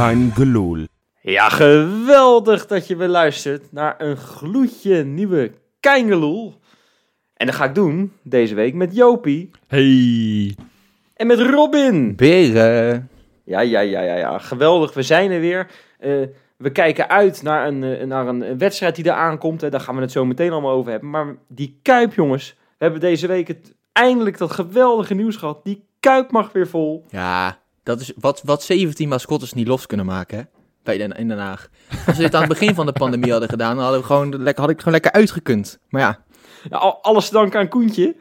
kein gelul. Ja, geweldig dat je weer luistert naar een gloedje nieuwe Keingeloel. En dat ga ik doen deze week met Jopie Hey. en met Robin. Beren. Ja, ja, ja, ja, ja. geweldig. We zijn er weer. Eh, we kijken uit naar een, eh, naar een wedstrijd die er aankomt. Hè. Daar gaan we het zo meteen allemaal over hebben. Maar die Kuip, jongens. We hebben deze week het, eindelijk dat geweldige nieuws gehad. Die Kuip mag weer vol. Ja, dat is wat, wat 17 mascottes niet los kunnen maken, hè? Bij Den, in Den Haag. Als we dit aan het begin van de pandemie hadden gedaan, dan hadden we gewoon lekker, had ik gewoon lekker uitgekund. Maar ja, Ja, al- alles te danken aan Koentje.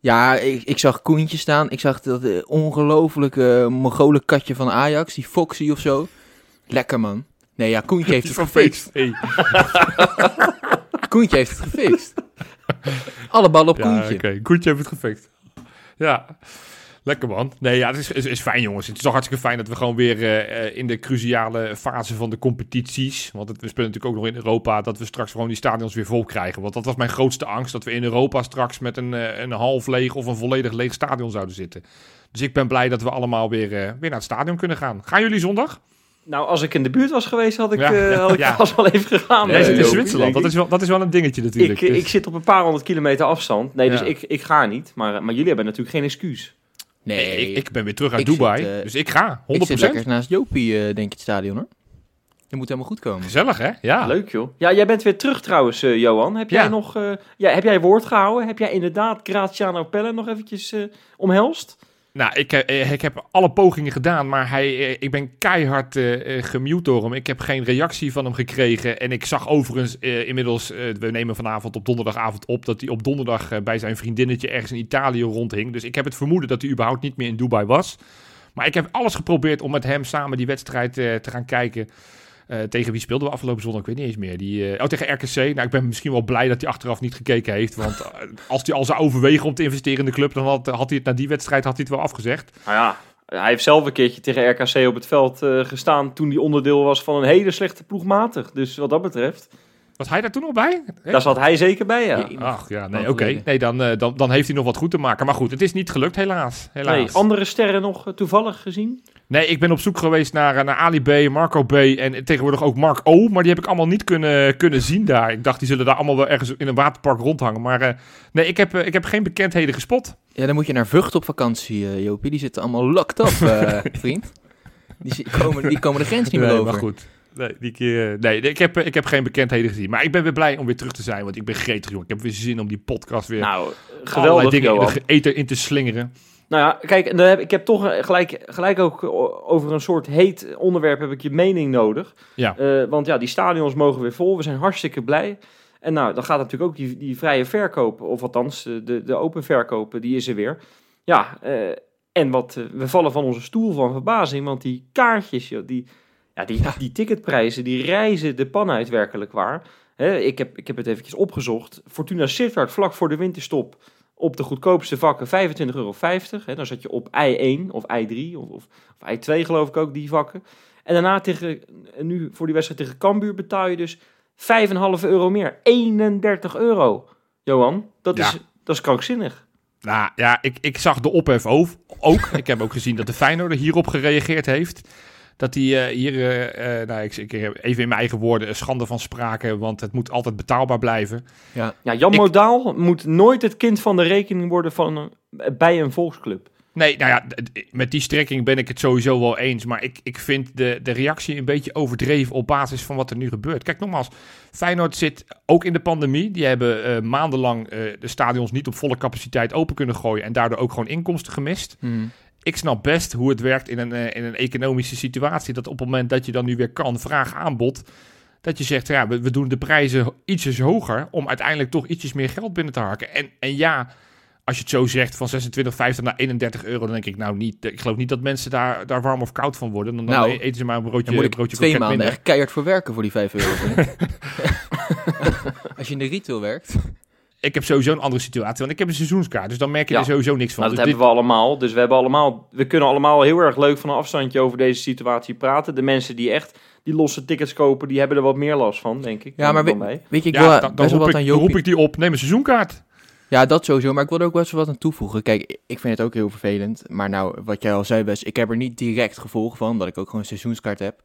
ja ik, ik zag Koentje staan. Ik zag dat eh, ongelofelijke Mongolen katje van Ajax, die Foxy of zo. Lekker, man. Nee, ja, Koentje heeft het gefixt. Hey. Koentje heeft het gefixt. Alle ballen op Ja, Koentje. oké. Koentje heeft het gefixt. Ja. Lekker man. Nee, ja, het is, is, is fijn jongens. Het is toch hartstikke fijn dat we gewoon weer eh, eh, in de cruciale fase van de competities. Want het, we spelen natuurlijk ook nog in Europa. Dat we straks gewoon die stadions weer vol krijgen. Want dat was mijn grootste angst. Dat we in Europa straks met een, eh, een half leeg of een volledig leeg stadion zouden zitten. Dus ik ben blij dat we allemaal weer, weer naar het stadion kunnen gaan. Gaan jullie zondag? Nou, als ik in de buurt was geweest, had ik, Ja, had ik ja. vast wel even gegaan. Zit in Zwitserland. Dat is, wel, dat is wel een dingetje natuurlijk. Ik, Dus- ik zit op een paar honderd kilometer afstand. Nee, dus Ja. ik, ik ga niet. Maar, maar jullie hebben natuurlijk geen excuus. Nee, ik, ik ben weer terug uit Dubai. zit, eh, dus ik ga. 100%. ik zit lekker naast Jopie, eh, denk ik, het stadion, hoor. Dat moet helemaal goed komen. Gezellig hè? Ja. Leuk joh. Ja, jij bent weer terug trouwens, eh, Johan. Heb jij Ja. nog, eh, ja, heb jij woord gehouden? Heb jij inderdaad Graziano Pelle nog eventjes eh, omhelst? Nou, ik, eh, ik heb alle pogingen gedaan, maar hij, eh, ik ben keihard eh, eh, gemute door hem. Ik heb geen reactie van hem gekregen. En ik zag overigens eh, inmiddels, eh, we nemen vanavond op donderdagavond op, dat hij op donderdag eh, bij zijn vriendinnetje ergens in Italië rondhing. Dus ik heb het vermoeden dat hij überhaupt niet meer in Dubai was. Maar ik heb alles geprobeerd om met hem samen die wedstrijd eh, te gaan kijken. Eh, tegen wie speelden we afgelopen zondag? Ik weet niet eens meer. Die, eh, oh, tegen RKC. Nou, ik ben misschien wel blij dat hij achteraf niet gekeken heeft. Want eh, als hij al zou overwegen om te investeren in de club, dan had, had hij het na die wedstrijd had hij het wel afgezegd. Nou ja, hij heeft zelf een keertje tegen RKC op het veld eh, gestaan toen hij onderdeel was van een hele slechte ploegmatig. Dus wat dat betreft, Was hij daar toen al bij? daar zat hij zeker bij, ja. Ach ja, nee, oké. Nee, dan, eh, dan, dan heeft hij nog wat goed te maken. Maar goed, het is niet gelukt, helaas. helaas. Nee, andere sterren nog toevallig gezien? Nee, ik ben op zoek geweest naar, eh, naar Ali B, Marco B en tegenwoordig ook Mark O. Maar die heb ik allemaal niet kunnen, kunnen zien daar. Ik dacht, die zullen daar allemaal wel ergens in een waterpark rondhangen. Maar eh, nee, ik heb, eh, ik heb geen bekendheden gespot. Ja, dan moet je naar Vught op vakantie, eh, Jopie. Die zitten allemaal locked up, vriend. Die, komen, die komen de grens niet meer nee, over. maar goed. Nee, die keer, nee ik, heb, ik heb geen bekendheden gezien. Maar ik ben weer blij om weer terug te zijn. Want ik ben gretig, joh. Ik heb weer zin om die podcast weer Nou, geweldig, dingen in Johan. de eten in te slingeren. Nou ja, kijk, en dan heb, ik heb toch eh, gelijk, gelijk ook eh, over een soort heet onderwerp heb ik je mening nodig. Ja. Eh, want ja, die stadions mogen weer vol. We zijn hartstikke blij. En nou, dan gaat natuurlijk ook die, die vrije verkoop, of althans de, de open verkopen, die is er weer. Ja, en wat, we vallen van onze stoel van verbazing, want die kaartjes, joh, die, ja, die, die ticketprijzen, die reizen de pan uit werkelijk waar. Ik, heb, ik heb het eventjes opgezocht. Fortuna Sittard vlak voor de winterstop op de goedkoopste vakken 25,50 euro. Hè, dan zat je op I1 of I3 of, of, of I2 geloof ik ook, die vakken. En daarna tegen, nu voor die wedstrijd tegen Cambuur betaal je dus 5,5 euro meer. 31 euro. Johan, dat, Ja. is, dat is krankzinnig. Nou ja, ik, ik zag de ophef ook. ik heb ook gezien dat de Feyenoord hierop gereageerd heeft. Dat hij eh, hier, eh, eh, nou, ik, ik heb even in mijn eigen woorden, een schande van spraken. Want het moet altijd betaalbaar blijven. Ja, Ja, Jan Ik- Modaal moet nooit het kind van de rekening worden van, een- bij een volksclub. Nee, nou ja, met die strekking ben ik het sowieso wel eens. Maar ik, ik vind de, de reactie een beetje overdreven op basis van wat er nu gebeurt. Kijk, nogmaals, Feyenoord zit ook in de pandemie. Die hebben eh, maandenlang eh, de stadions niet op volle capaciteit open kunnen gooien. En daardoor ook gewoon inkomsten gemist. hm. Ik snap best hoe het werkt in een, eh, in een economische situatie. Dat op het moment dat je dan nu weer kan, vraag aanbod. Dat je zegt, ja, we, we doen de prijzen ietsjes hoger. Om uiteindelijk toch ietsjes meer geld binnen te harken. En, en ja, als je het zo zegt, van 26,50 naar 31 euro. Dan denk ik nou niet. Ik geloof niet dat mensen daar, daar warm of koud van worden. Dan, dan Nou, eten ze maar een broodje, Dan moet ik broodje twee maanden minder. echt keihard voor werken voor die 5 euro. Als je in de retail werkt. Ik heb sowieso een andere situatie. Want ik heb een seizoenskaart. Dus dan merk je Ja. er sowieso niks van. Nou, dat Dus hebben we allemaal. Dus we, hebben allemaal, we kunnen allemaal heel erg leuk van een afstandje over deze situatie praten. De mensen die echt die losse tickets kopen, die hebben er wat meer last van, denk ik. Ja, dan- maar we-. Weet je, ik ja, wil dan, dan, best wel roep wat ik, aan dan roep ik die op. Neem een seizoenkaart. Ja, dat sowieso. Maar ik wil er ook wel eens wat aan toevoegen. Kijk, ik vind het ook heel vervelend. Maar nou, wat jij al zei, best, ik heb er niet direct gevolgen van, dat ik ook gewoon een seizoenskaart heb.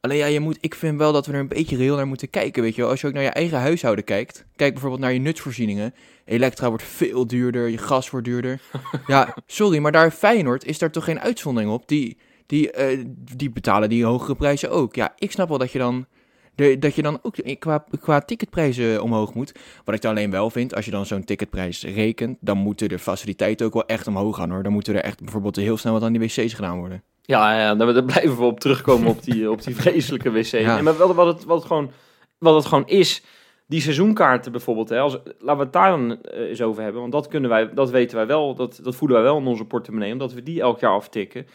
Alleen ja, je moet, ik vind wel dat we er een beetje reëel naar moeten kijken, weet je wel. Als je ook naar je eigen huishouden kijkt, kijk bijvoorbeeld naar je nutsvoorzieningen. Elektra wordt veel duurder, je gas wordt duurder. ja, sorry, maar daar Feyenoord is daar toch geen uitzondering op. Die, die, eh, die betalen die hogere prijzen ook. Ja, ik snap wel dat je dan, de, dat je dan ook qua, qua ticketprijzen omhoog moet. Wat ik dan alleen wel vind, als je dan zo'n ticketprijs rekent, dan moeten de faciliteiten ook wel echt omhoog gaan hoor. Dan moeten er echt bijvoorbeeld heel snel wat aan die wc's gedaan worden. Ja, ja daar, blijven we op terugkomen op die, op die vreselijke wc. Ja. Maar wat, wat, het, wat, het gewoon, wat het gewoon is, die seizoenkaarten bijvoorbeeld. Hè, als, laten we het daar dan eh, eens over hebben. Want dat, kunnen wij, dat weten wij wel, dat, dat voelen wij wel in onze portemonnee. Omdat we die elk jaar aftikken.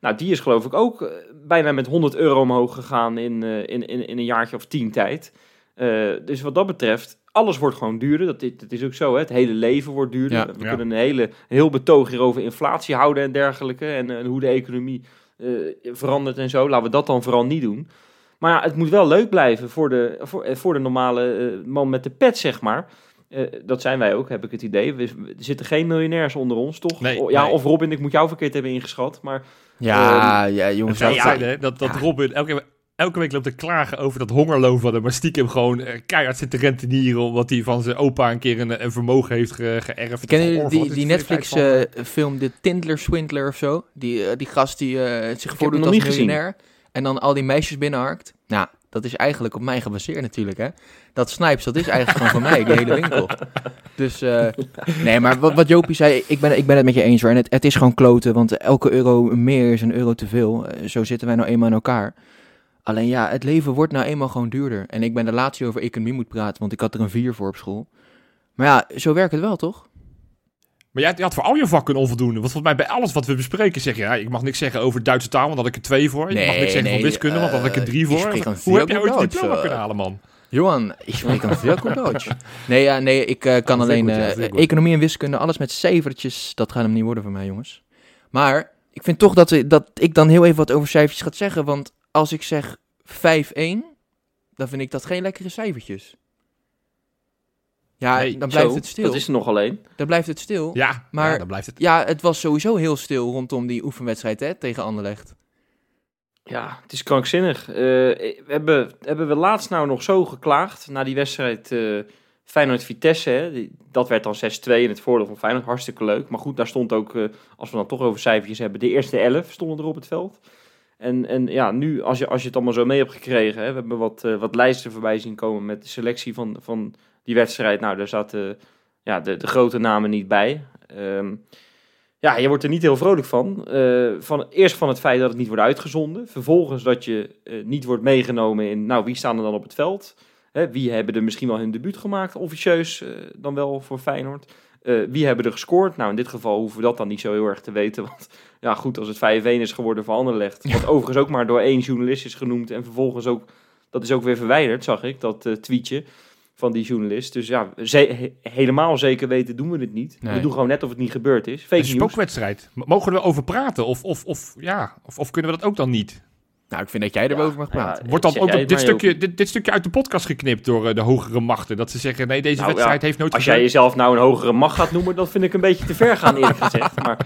Nou, die is geloof ik ook eh, bijna met 100 euro omhoog gegaan in, eh, in, in, in een jaartje of tien tijd. Dus wat dat betreft, alles wordt gewoon duurder. Dat, is- dat is ook zo, hè? het hele leven wordt duurder. Ja. we Ja. kunnen een hele, een heel betoog hier over inflatie houden en dergelijke. En, en hoe de economie eh, verandert en zo. Laten we dat dan vooral niet doen. Maar ja, het moet wel leuk blijven voor de, voor, eh, voor de normale eh, man met de pet, zeg maar. Eh, dat zijn wij ook, heb ik het idee. We, er zitten geen miljonairs onder ons, toch? Nee, O- ja, nee. of Robin, ik moet jou verkeerd hebben ingeschat. Maar Ja, ja jongens. Dat- hè, dat, dat Ja. Robin elke, elke week loopt te klagen over dat hongerloon van hem, maar stiekem gewoon eh, keihard zit te rentenieren omdat hij van zijn opa een keer een, een vermogen heeft ge, geërfd. Jullie wat die, is die het voor Netflix tijd van, eh, film, de Tindler Swindler of zo? Die, eh, die gast die eh, zich voordoet als miljonair. En dan al die meisjes binnenharkt. Nou, dat is eigenlijk op mij gebaseerd natuurlijk, hè. Dat Snipes, dat is eigenlijk gewoon van mij, die hele winkel. Dus, eh, nee, maar wat, wat Jopie zei, ik ben, ik ben het met je eens hoor. En het, het is gewoon kloten, want elke euro meer is een euro te veel. Eh, zo zitten wij nou eenmaal in elkaar. Alleen ja, het leven wordt nou eenmaal gewoon duurder. En ik ben de laatste over economie moet praten, want ik had er een vier voor op school. Maar ja, zo werkt het wel, toch? Maar jij, had voor al je vakken onvoldoende. Want volgens mij bij alles wat we bespreken zeg je, ja, ik mag niks zeggen over Duitse taal, want had ik er twee voor. je mag Nee, niks zeggen nee, van wiskunde, want had ik er eh, drie ik voor. Hoe heb jij ooit een diploma Duits, kunnen eh. halen, man? Johan, ik spreek een veel goed Duits. Nee, ja, nee ik eh, kan Ah, alleen goed, ja, eh, economie en wiskunde, alles met cijfertjes, dat gaat hem niet worden voor mij, jongens. Maar ik vind toch dat, we- dat ik dan heel even wat over cijfertjes ga zeggen, want als ik zeg 5-1, dan vind ik dat geen lekkere cijfertjes. Ja, Nee, dan blijft zo, het stil. Dat is er nog alleen. Dan blijft het stil. Ja, Maar- ja, dan blijft het. Ja, het was sowieso heel stil rondom die oefenwedstrijd hè, tegen Anderlecht. Ja, het is krankzinnig. Eh, we hebben, hebben we laatst nou nog zo geklaagd na die wedstrijd eh Feyenoord-Vitesse. Dat werd dan 6-2 in het voordeel van Feyenoord. Hartstikke leuk. Maar goed, daar stond ook, eh, als we dan toch over cijfertjes hebben, de eerste 11 stonden er op het veld. En, en ja, nu, als je, als je het allemaal zo mee hebt gekregen, hè, we hebben wat, eh, wat lijsten voorbij zien komen met de selectie van, van die wedstrijd. Nou, daar zaten ja, de, de grote namen niet bij. Ehm, ja, je wordt er niet heel vrolijk van. Eh, van. Eerst van het feit dat het niet wordt uitgezonden. Vervolgens dat je eh, niet wordt meegenomen in, nou, wie staan er dan op het veld? Hè, wie hebben er misschien wel hun debuut gemaakt, officieus, dan wel voor Feyenoord? Eh, wie hebben er gescoord? Nou, in dit geval hoeven we dat dan niet zo heel erg te weten. Want ja, goed, als het 5-1 is geworden voor Anderlecht. Wat overigens ook maar door één journalist is genoemd. En vervolgens ook, dat is ook weer verwijderd, zag ik, dat eh, tweetje van die journalist. Dus ja, ze- he- helemaal zeker weten doen we het niet. Nee. We doen gewoon net of het niet gebeurd is. Fake Een spookwedstrijd. Mogen we erover praten? Of, of, of, ja, of, of kunnen we dat ook dan niet? Nou, ik vind dat jij erover mag Ja, praten. Wordt dan ook dit stukje, dit, dit stukje uit de podcast geknipt door eh, de hogere machten? Dat ze zeggen, nee, deze Nou, wedstrijd ja, heeft nooit Als jij jezelf nou een hogere macht gaat noemen, dat vind ik een beetje te ver gaan eerlijk gezegd. Maar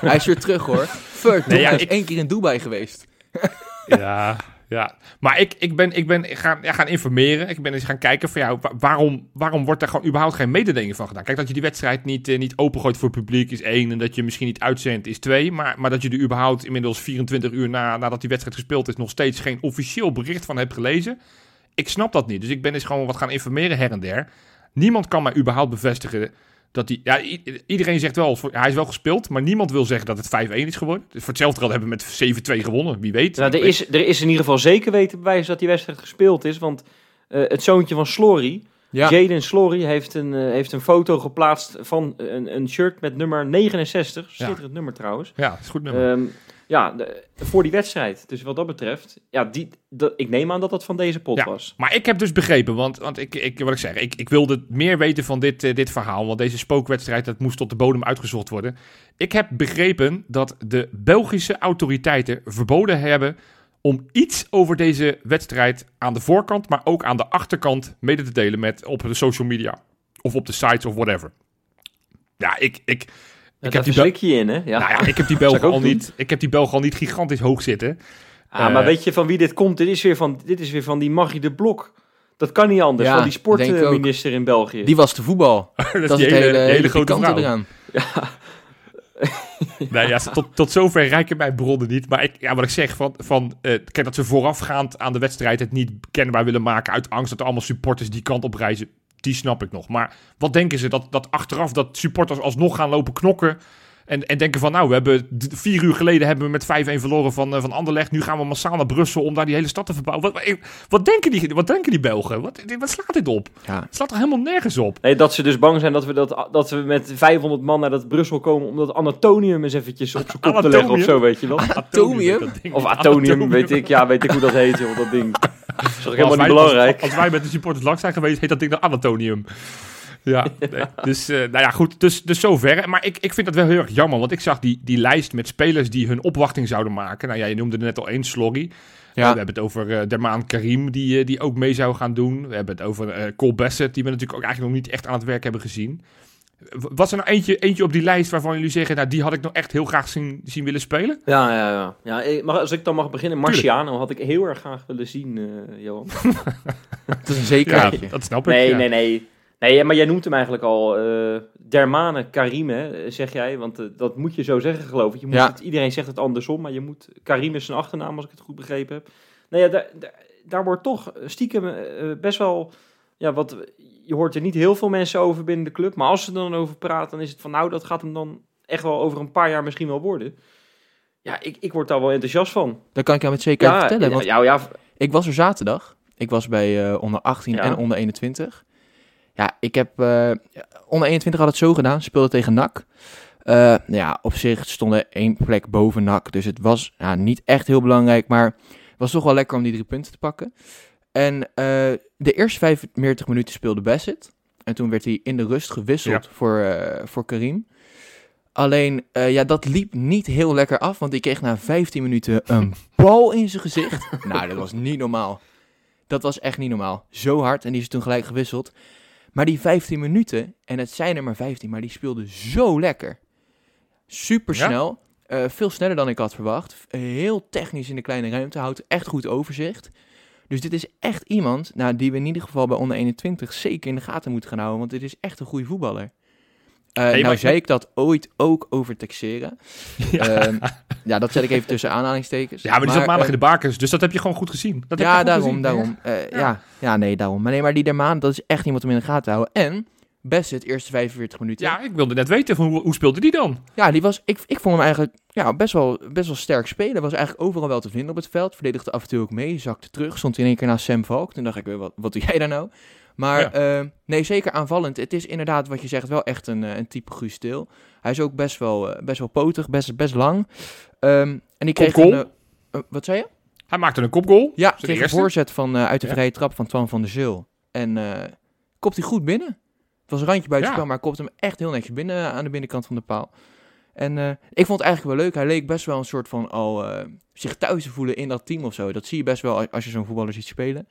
Hij is weer terug hoor. Furt, Nee, ja, hij is ik- één keer in Dubai geweest. Ja, ja. Maar ik, ik ben, ik ben gaan, ja, gaan informeren. Ik ben eens gaan kijken van ja, wa- waarom, waarom wordt daar gewoon überhaupt geen mededeling van gedaan? Kijk, dat je die wedstrijd niet, eh, niet opengooit voor publiek is één. En dat je misschien niet uitzendt is twee. Maar, maar dat je er überhaupt inmiddels 24 uur na, nadat die wedstrijd gespeeld is... nog steeds geen officieel bericht van hebt gelezen. Ik snap dat niet. Dus ik ben eens gewoon wat gaan informeren her en der. Niemand kan mij überhaupt bevestigen dat die... Ja, iedereen zegt wel, hij is wel gespeeld. Maar niemand wil zeggen dat het 5-1 is geworden. Dus voor hetzelfde geld hebben we met 7-2 gewonnen. Wie weet. nou, er, is, er is in ieder geval zeker weten bewijs dat die wedstrijd gespeeld is. Want eh, het zoontje van Slory, Ja. Jaden Slory, heeft een, eh, heeft een foto geplaatst van een, een shirt met nummer 69. Schitterend nummer trouwens. Ja, is goed nummer. Ehm, ja, de- voor die wedstrijd. Dus wat dat betreft, ja, die, dat, ik neem aan dat dat van deze pot Ja. was. Maar ik heb dus begrepen, want, want ik, ik, wat ik zeg, ik, ik wilde meer weten van dit, eh, dit verhaal. Want deze spookwedstrijd, dat moest tot de bodem uitgezocht worden. Ik heb begrepen dat de Belgische autoriteiten verboden hebben om iets over deze wedstrijd aan de voorkant, maar ook aan de achterkant mede te delen met op de social media. Of op de sites of whatever. Ja, ik, ik, Ik heb heb die die Bel- slik je in, hè? Ja. Nou ja, ik heb die Belgen al niet. Ik heb die Belgen al niet gigantisch hoog zitten. Ah, maar Eh, weet je van wie dit komt? Dit is weer van, dit is weer van die Magie de Blok. Dat kan niet anders, Ja, van die sportminister in België. Die was de voetbal. dat is Dat is die hele, hele, hele grote vrouw. eraan. Nee, ja, tot, tot zover rijken mijn bronnen niet. Maar ik, ja, wat ik zeg, van, van, eh, kijk, dat ze voorafgaand aan de wedstrijd het niet kenbaar willen maken uit angst dat er allemaal supporters die kant op reizen, die snap ik nog. Maar wat denken ze? Dat, dat achteraf dat supporters alsnog gaan lopen knokken en, en denken van, nou, we hebben vier uur geleden hebben we met 5-1 verloren van, eh, van Anderlecht. Nu gaan we massaal naar Brussel om daar die hele stad te verbouwen. Wat, wat, wat, denken, die, wat denken die Belgen? Wat, wat slaat dit op? Ja. Het slaat er helemaal nergens op. Nee, dat ze dus bang zijn dat we, dat, dat we met 500 man naar dat Brussel komen om dat anatonium eens eventjes op zijn kop te leggen of zo, weet je wel. Of atonium, weet ik, ja, weet ik hoe dat heet, joh, dat ding. Dat is toch helemaal Als niet wij- belangrijk. Als, als wij met de supporters langs zijn geweest, heet dat ding dan Anatonium. Ja, nee. dus eh, nou ja, goed, dus, dus zover. Maar ik, ik vind dat wel heel erg jammer, want ik zag die, die lijst met spelers die hun opwachting zouden maken. Nou ja, je noemde er net al één, Slorry. Ja. We hebben het over eh Dermaan Karim, die, eh, die ook mee zou gaan doen. We hebben het over eh Cole Bassett, die we natuurlijk ook eigenlijk nog niet echt aan het werk hebben gezien. Was er nou eentje, eentje op die lijst waarvan jullie zeggen, nou die had ik nog echt heel graag zien, zien willen spelen? Ja, ja, ja. ja ik- maar als ik dan mag beginnen, Marciano had ik heel erg graag willen zien, eh, Johan. Dat is een zekerheidje. dat snap ik. Nee, ja. nee, nee. Nee, maar jij noemt hem eigenlijk al. eh Dermane Karim, hè, zeg jij. Want eh, dat moet je zo zeggen, geloof ik. Je moet Ja. het, iedereen zegt het andersom, maar je moet... Karim is zijn achternaam, als ik het goed begrepen heb. Nou ja, daar, daar, daar wordt toch stiekem eh, best wel... Ja, wat, je hoort er niet heel veel mensen over binnen de club. Maar als ze er dan over praten, dan is het van... Nou, dat gaat hem dan echt wel over een paar jaar misschien wel worden. Ja, ik, ik word daar wel enthousiast van. Dat kan ik jou met zekerheid Ja, vertellen. Want ja, ja, Ik was er zaterdag. Ik was bij eh, onder 18 Ja. en onder 21. Ja, ik heb... eh, onder 21 had het zo gedaan. Ze speelden tegen NAC. Eh, ja, op zich stonden één plek boven NAC. Dus het was ja, niet echt heel belangrijk. Maar het was toch wel lekker om die drie punten te pakken. En de eerste 45 minuten speelde Bassett. En toen werd hij in de rust gewisseld voor, eh, voor Karim. Alleen, eh, ja, dat liep niet heel lekker af. Want ik kreeg na 15 minuten een bal in zijn gezicht. nou, dat was niet normaal. Dat was echt niet normaal. Zo hard. En die is toen gelijk gewisseld. Maar die 15 minuten, en het zijn er maar 15, maar die speelde zo lekker. Super snel. eh, veel sneller dan ik had verwacht. Heel technisch in de kleine ruimte. Houdt echt goed overzicht. Dus dit is echt iemand nou, die we in ieder geval bij onder 21 zeker in de gaten moeten gaan houden. Want dit is echt een goede voetballer. Eh, Hey, nou maar- zei ik dat ooit ook over Texera. Ja. Ehm, ja, dat zet ik even tussen aanhalingstekens. Ja, maar die zat maandag eh, in de bakens, dus dat heb je gewoon goed gezien. Dat heb je ja, goed daarom, gezien. daarom. Eh, ja. Ja. nee, daarom. Maar nee, maar die Dermaan, dat is echt iemand om in de gaten te houden. En best het eerste 45 minuten. Ja, ik wilde net weten, van hoe, hoe speelde die dan? Ja, die was, ik, ik vond hem eigenlijk ja, best, wel, best wel sterk spelen. Was eigenlijk overal wel te vinden op het veld. Verdedigde af en toe ook mee, zakte terug. Stond in één keer naast Sam Valk. Toen dacht ik, wat, wat doe jij daar nou? Maar Ja. eh, nee, zeker aanvallend. Het is inderdaad wat je zegt, wel echt een, eh, een type Guus. Hij is ook best wel, eh, best wel potig, best, best lang. Ehm, en die kreeg een... wat zei je? Hij maakte een kopgoal. Ja, kreeg een voorzet van, uit de Ja. vrije trap van Twan van der Zul. En kopt hij goed binnen. Het was een randje buiten Ja. spel, maar kopt hem echt heel netjes binnen eh, aan de binnenkant van de paal. En eh, ik vond het eigenlijk wel leuk. Hij leek best wel een soort van al eh, zich thuis te voelen in dat team of zo. Dat zie je best wel als- als je zo'n voetballer ziet spelen.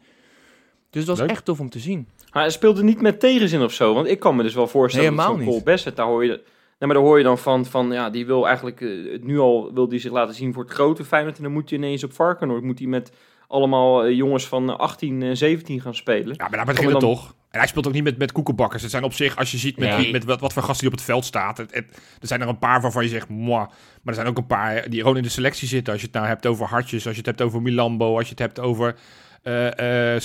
Dus het was Leuk. echt tof om te zien. Maar hij speelde niet met tegenzin of zo. Want ik kan me dus wel voorstellen Nee, dat helemaal niet. Cole Bassett, daar hoor je... Nee, maar daar hoor je dan van, van ja, die wil eigenlijk... het nu al wil die zich laten zien voor het grote Feyenoord. En dan moet hij ineens op Varkenoord. Moet hij met allemaal jongens van 18 en 17 gaan spelen. Ja, maar daar begint dan- toch. En hij speelt ook niet met, met koekenbakkers. Het zijn op zich, als je ziet met, Nee. wie- met wat, wat voor gasten die op het veld staat. Het, het- er zijn er een paar waarvan je zegt, moi. Maar er zijn ook een paar die gewoon in de selectie zitten. Als je het nou hebt over Hartjes, als je het hebt over Milambo, als je het hebt over eh, eh,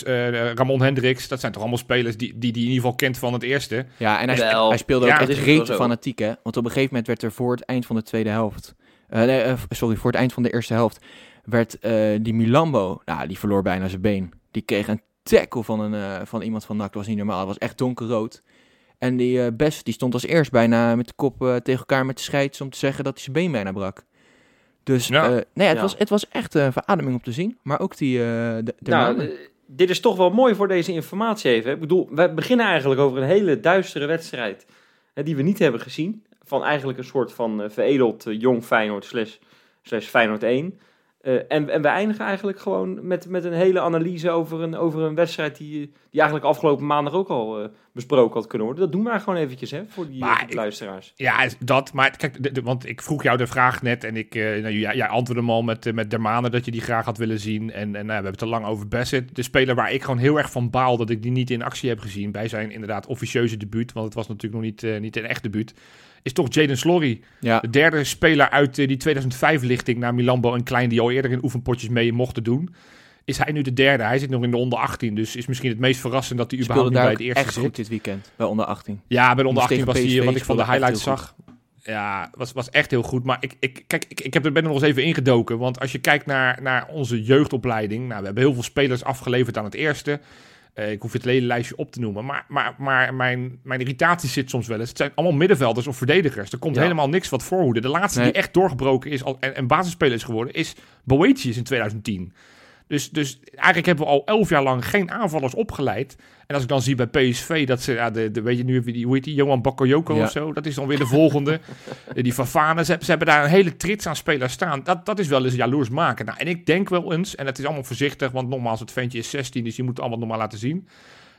eh, Ramon Hendricks. Dat zijn toch allemaal spelers die, die, die in ieder geval kent van het eerste. Ja, en hij, Wel. hij speelde Ja, ook is het zo. fanatiek, hè. Want op een gegeven moment werd er voor het eind van de tweede helft... nee, sorry, voor het eind van de eerste helft... werd eh, die Milambo... Nou, die verloor bijna zijn been. Die kreeg een tackle van, een, eh, van iemand van NAC. Dat was niet normaal. Het was echt donkerrood. En die eh Best, die stond als eerst bijna met de kop eh, tegen elkaar met de scheids... om te zeggen dat hij zijn been bijna brak. Dus Ja. nee, het, Ja. was, het was echt een verademing om te zien. Maar ook die... de, de nou, dit is toch wel mooi voor deze informatie even. Ik bedoel, we beginnen eigenlijk over een hele duistere wedstrijd. Hè, die we niet hebben gezien. Van eigenlijk een soort van veredeld jong Feyenoord slash, slash Feyenoord 1. Eh, en, en we eindigen eigenlijk gewoon met, met een hele analyse over een, over een wedstrijd die, die eigenlijk afgelopen maandag ook al eh, besproken had kunnen worden. Dat doen we gewoon eventjes hè, voor die, Maar ik- luisteraars. Ja, dat. Maar kijk, de- de- want ik vroeg jou de vraag net en ik, eh, nou, jij, jij antwoordde hem al met, met Dermane dat je die graag had willen zien. En, en nou, we hebben het al lang over Bassett. De speler waar ik gewoon heel erg van baal dat ik die niet in actie heb gezien bij zijn inderdaad officieuze debuut. Want het was natuurlijk nog niet, niet een echt debuut. Is toch Jaden Slorry. Ja, De derde speler uit eh, die 2005-lichting naar Milambo en Klein, die al eerder in oefenpotjes mee mochten doen. Is hij nu de derde? Hij zit nog in de onder 18, dus is misschien het meest verrassend dat hij überhaupt niet bij het eerste echt zit. goed dit weekend. Bij onder 18. Ja, bij de onder Moest 18 was hij, wat ik van de highlights zag. Ja, was, was echt heel goed. Maar ik, ik, kijk, ik, ik heb er ben er nog eens even ingedoken. Want als je kijkt naar, naar onze jeugdopleiding. Nou, we hebben heel veel spelers afgeleverd aan het eerste. Eh, ik hoef het hele lijstje op te noemen. Maar, maar, maar mijn, mijn irritatie zit soms wel eens. Het zijn allemaal middenvelders of verdedigers. Er komt Ja. helemaal niks wat voorhoede. De laatste Nee. die echt doorgebroken is al, en, en basisspeler is geworden, is Boetius in 2010. Dus, dus eigenlijk hebben we al elf jaar lang geen aanvallers opgeleid. En als ik dan zie bij PSV dat ze, ja, de, de, weet je nu, die, hoe heet die, Johan Bakayoko Ja. of zo, dat is dan weer de volgende. Eh, die Fafana, ze, ze hebben daar een hele trits aan spelers staan. Dat, dat is wel eens jaloers maken. Nou, en ik denk wel eens, en het is allemaal voorzichtig, want nogmaals, het ventje is 16, dus je moet het allemaal nog maar laten zien.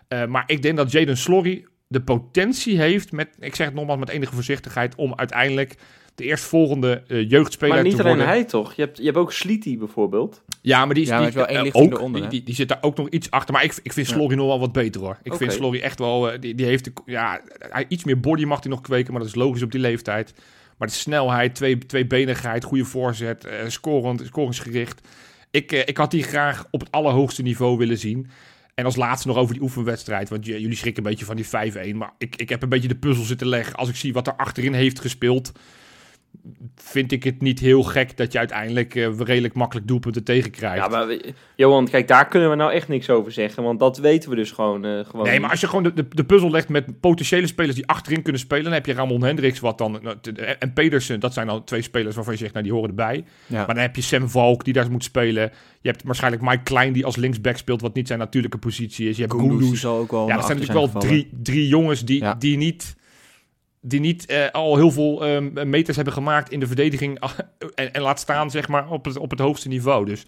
Eh, maar ik denk dat Jaden Slorry de potentie heeft, met, ik zeg het nogmaals met enige voorzichtigheid, om uiteindelijk de eerstvolgende eh, jeugdspeler Maar niet te alleen worden. hij toch? Je hebt, je hebt ook Sliti bijvoorbijvoorbeeld. Ja, maar die is, Ja, maar die, het is wel één lichting ook, eronder, die, hè? die, die zit daar ook nog iets achter. Maar ik, ik vind Ja. Slorry nog wel wat beter hoor. Ik vind Slorry echt wel, eh, die, die heeft, de, ja, hij, iets meer body mag hij nog kweken, maar dat is logisch op die leeftijd. Maar de snelheid, twee, tweebenigheid, goede voorzet, eh, scorend, scoringsgericht. Ik, eh, ik had die graag op het allerhoogste niveau willen zien. En als laatste nog over die oefenwedstrijd. Want jullie schrikken een beetje van die 5-1. Maar ik, ik heb een beetje de puzzel zitten leggen. Als ik zie wat er achterin heeft gespeeld. Vind ik het niet heel gek dat je uiteindelijk eh, redelijk makkelijk doelpunten tegenkrijgt. Ja, maar we- Johan, kijk, daar kunnen we nou echt niks over zeggen. Want dat weten we dus gewoon, eh, gewoon Nee, niet. maar als je gewoon de, de, de puzzel legt met potentiële spelers die achterin kunnen spelen, dan heb je Ramon Hendricks wat dan, nou, te- en Pedersen, dat zijn dan twee spelers waarvan je zegt, nou die horen erbij. Ja. Maar dan heb je Sam Valk die daar moet spelen. Je hebt waarschijnlijk Mike Klein die als linksback speelt, wat niet zijn natuurlijke positie is. Je hebt wel Ja, dat zijn natuurlijk wel drie, drie jongens die, Ja. die niet, die niet eh, al heel veel ehm, meters hebben gemaakt in de verdediging. en, en laat staan, zeg maar, op het, op het hoogste niveau. Dus 5-1,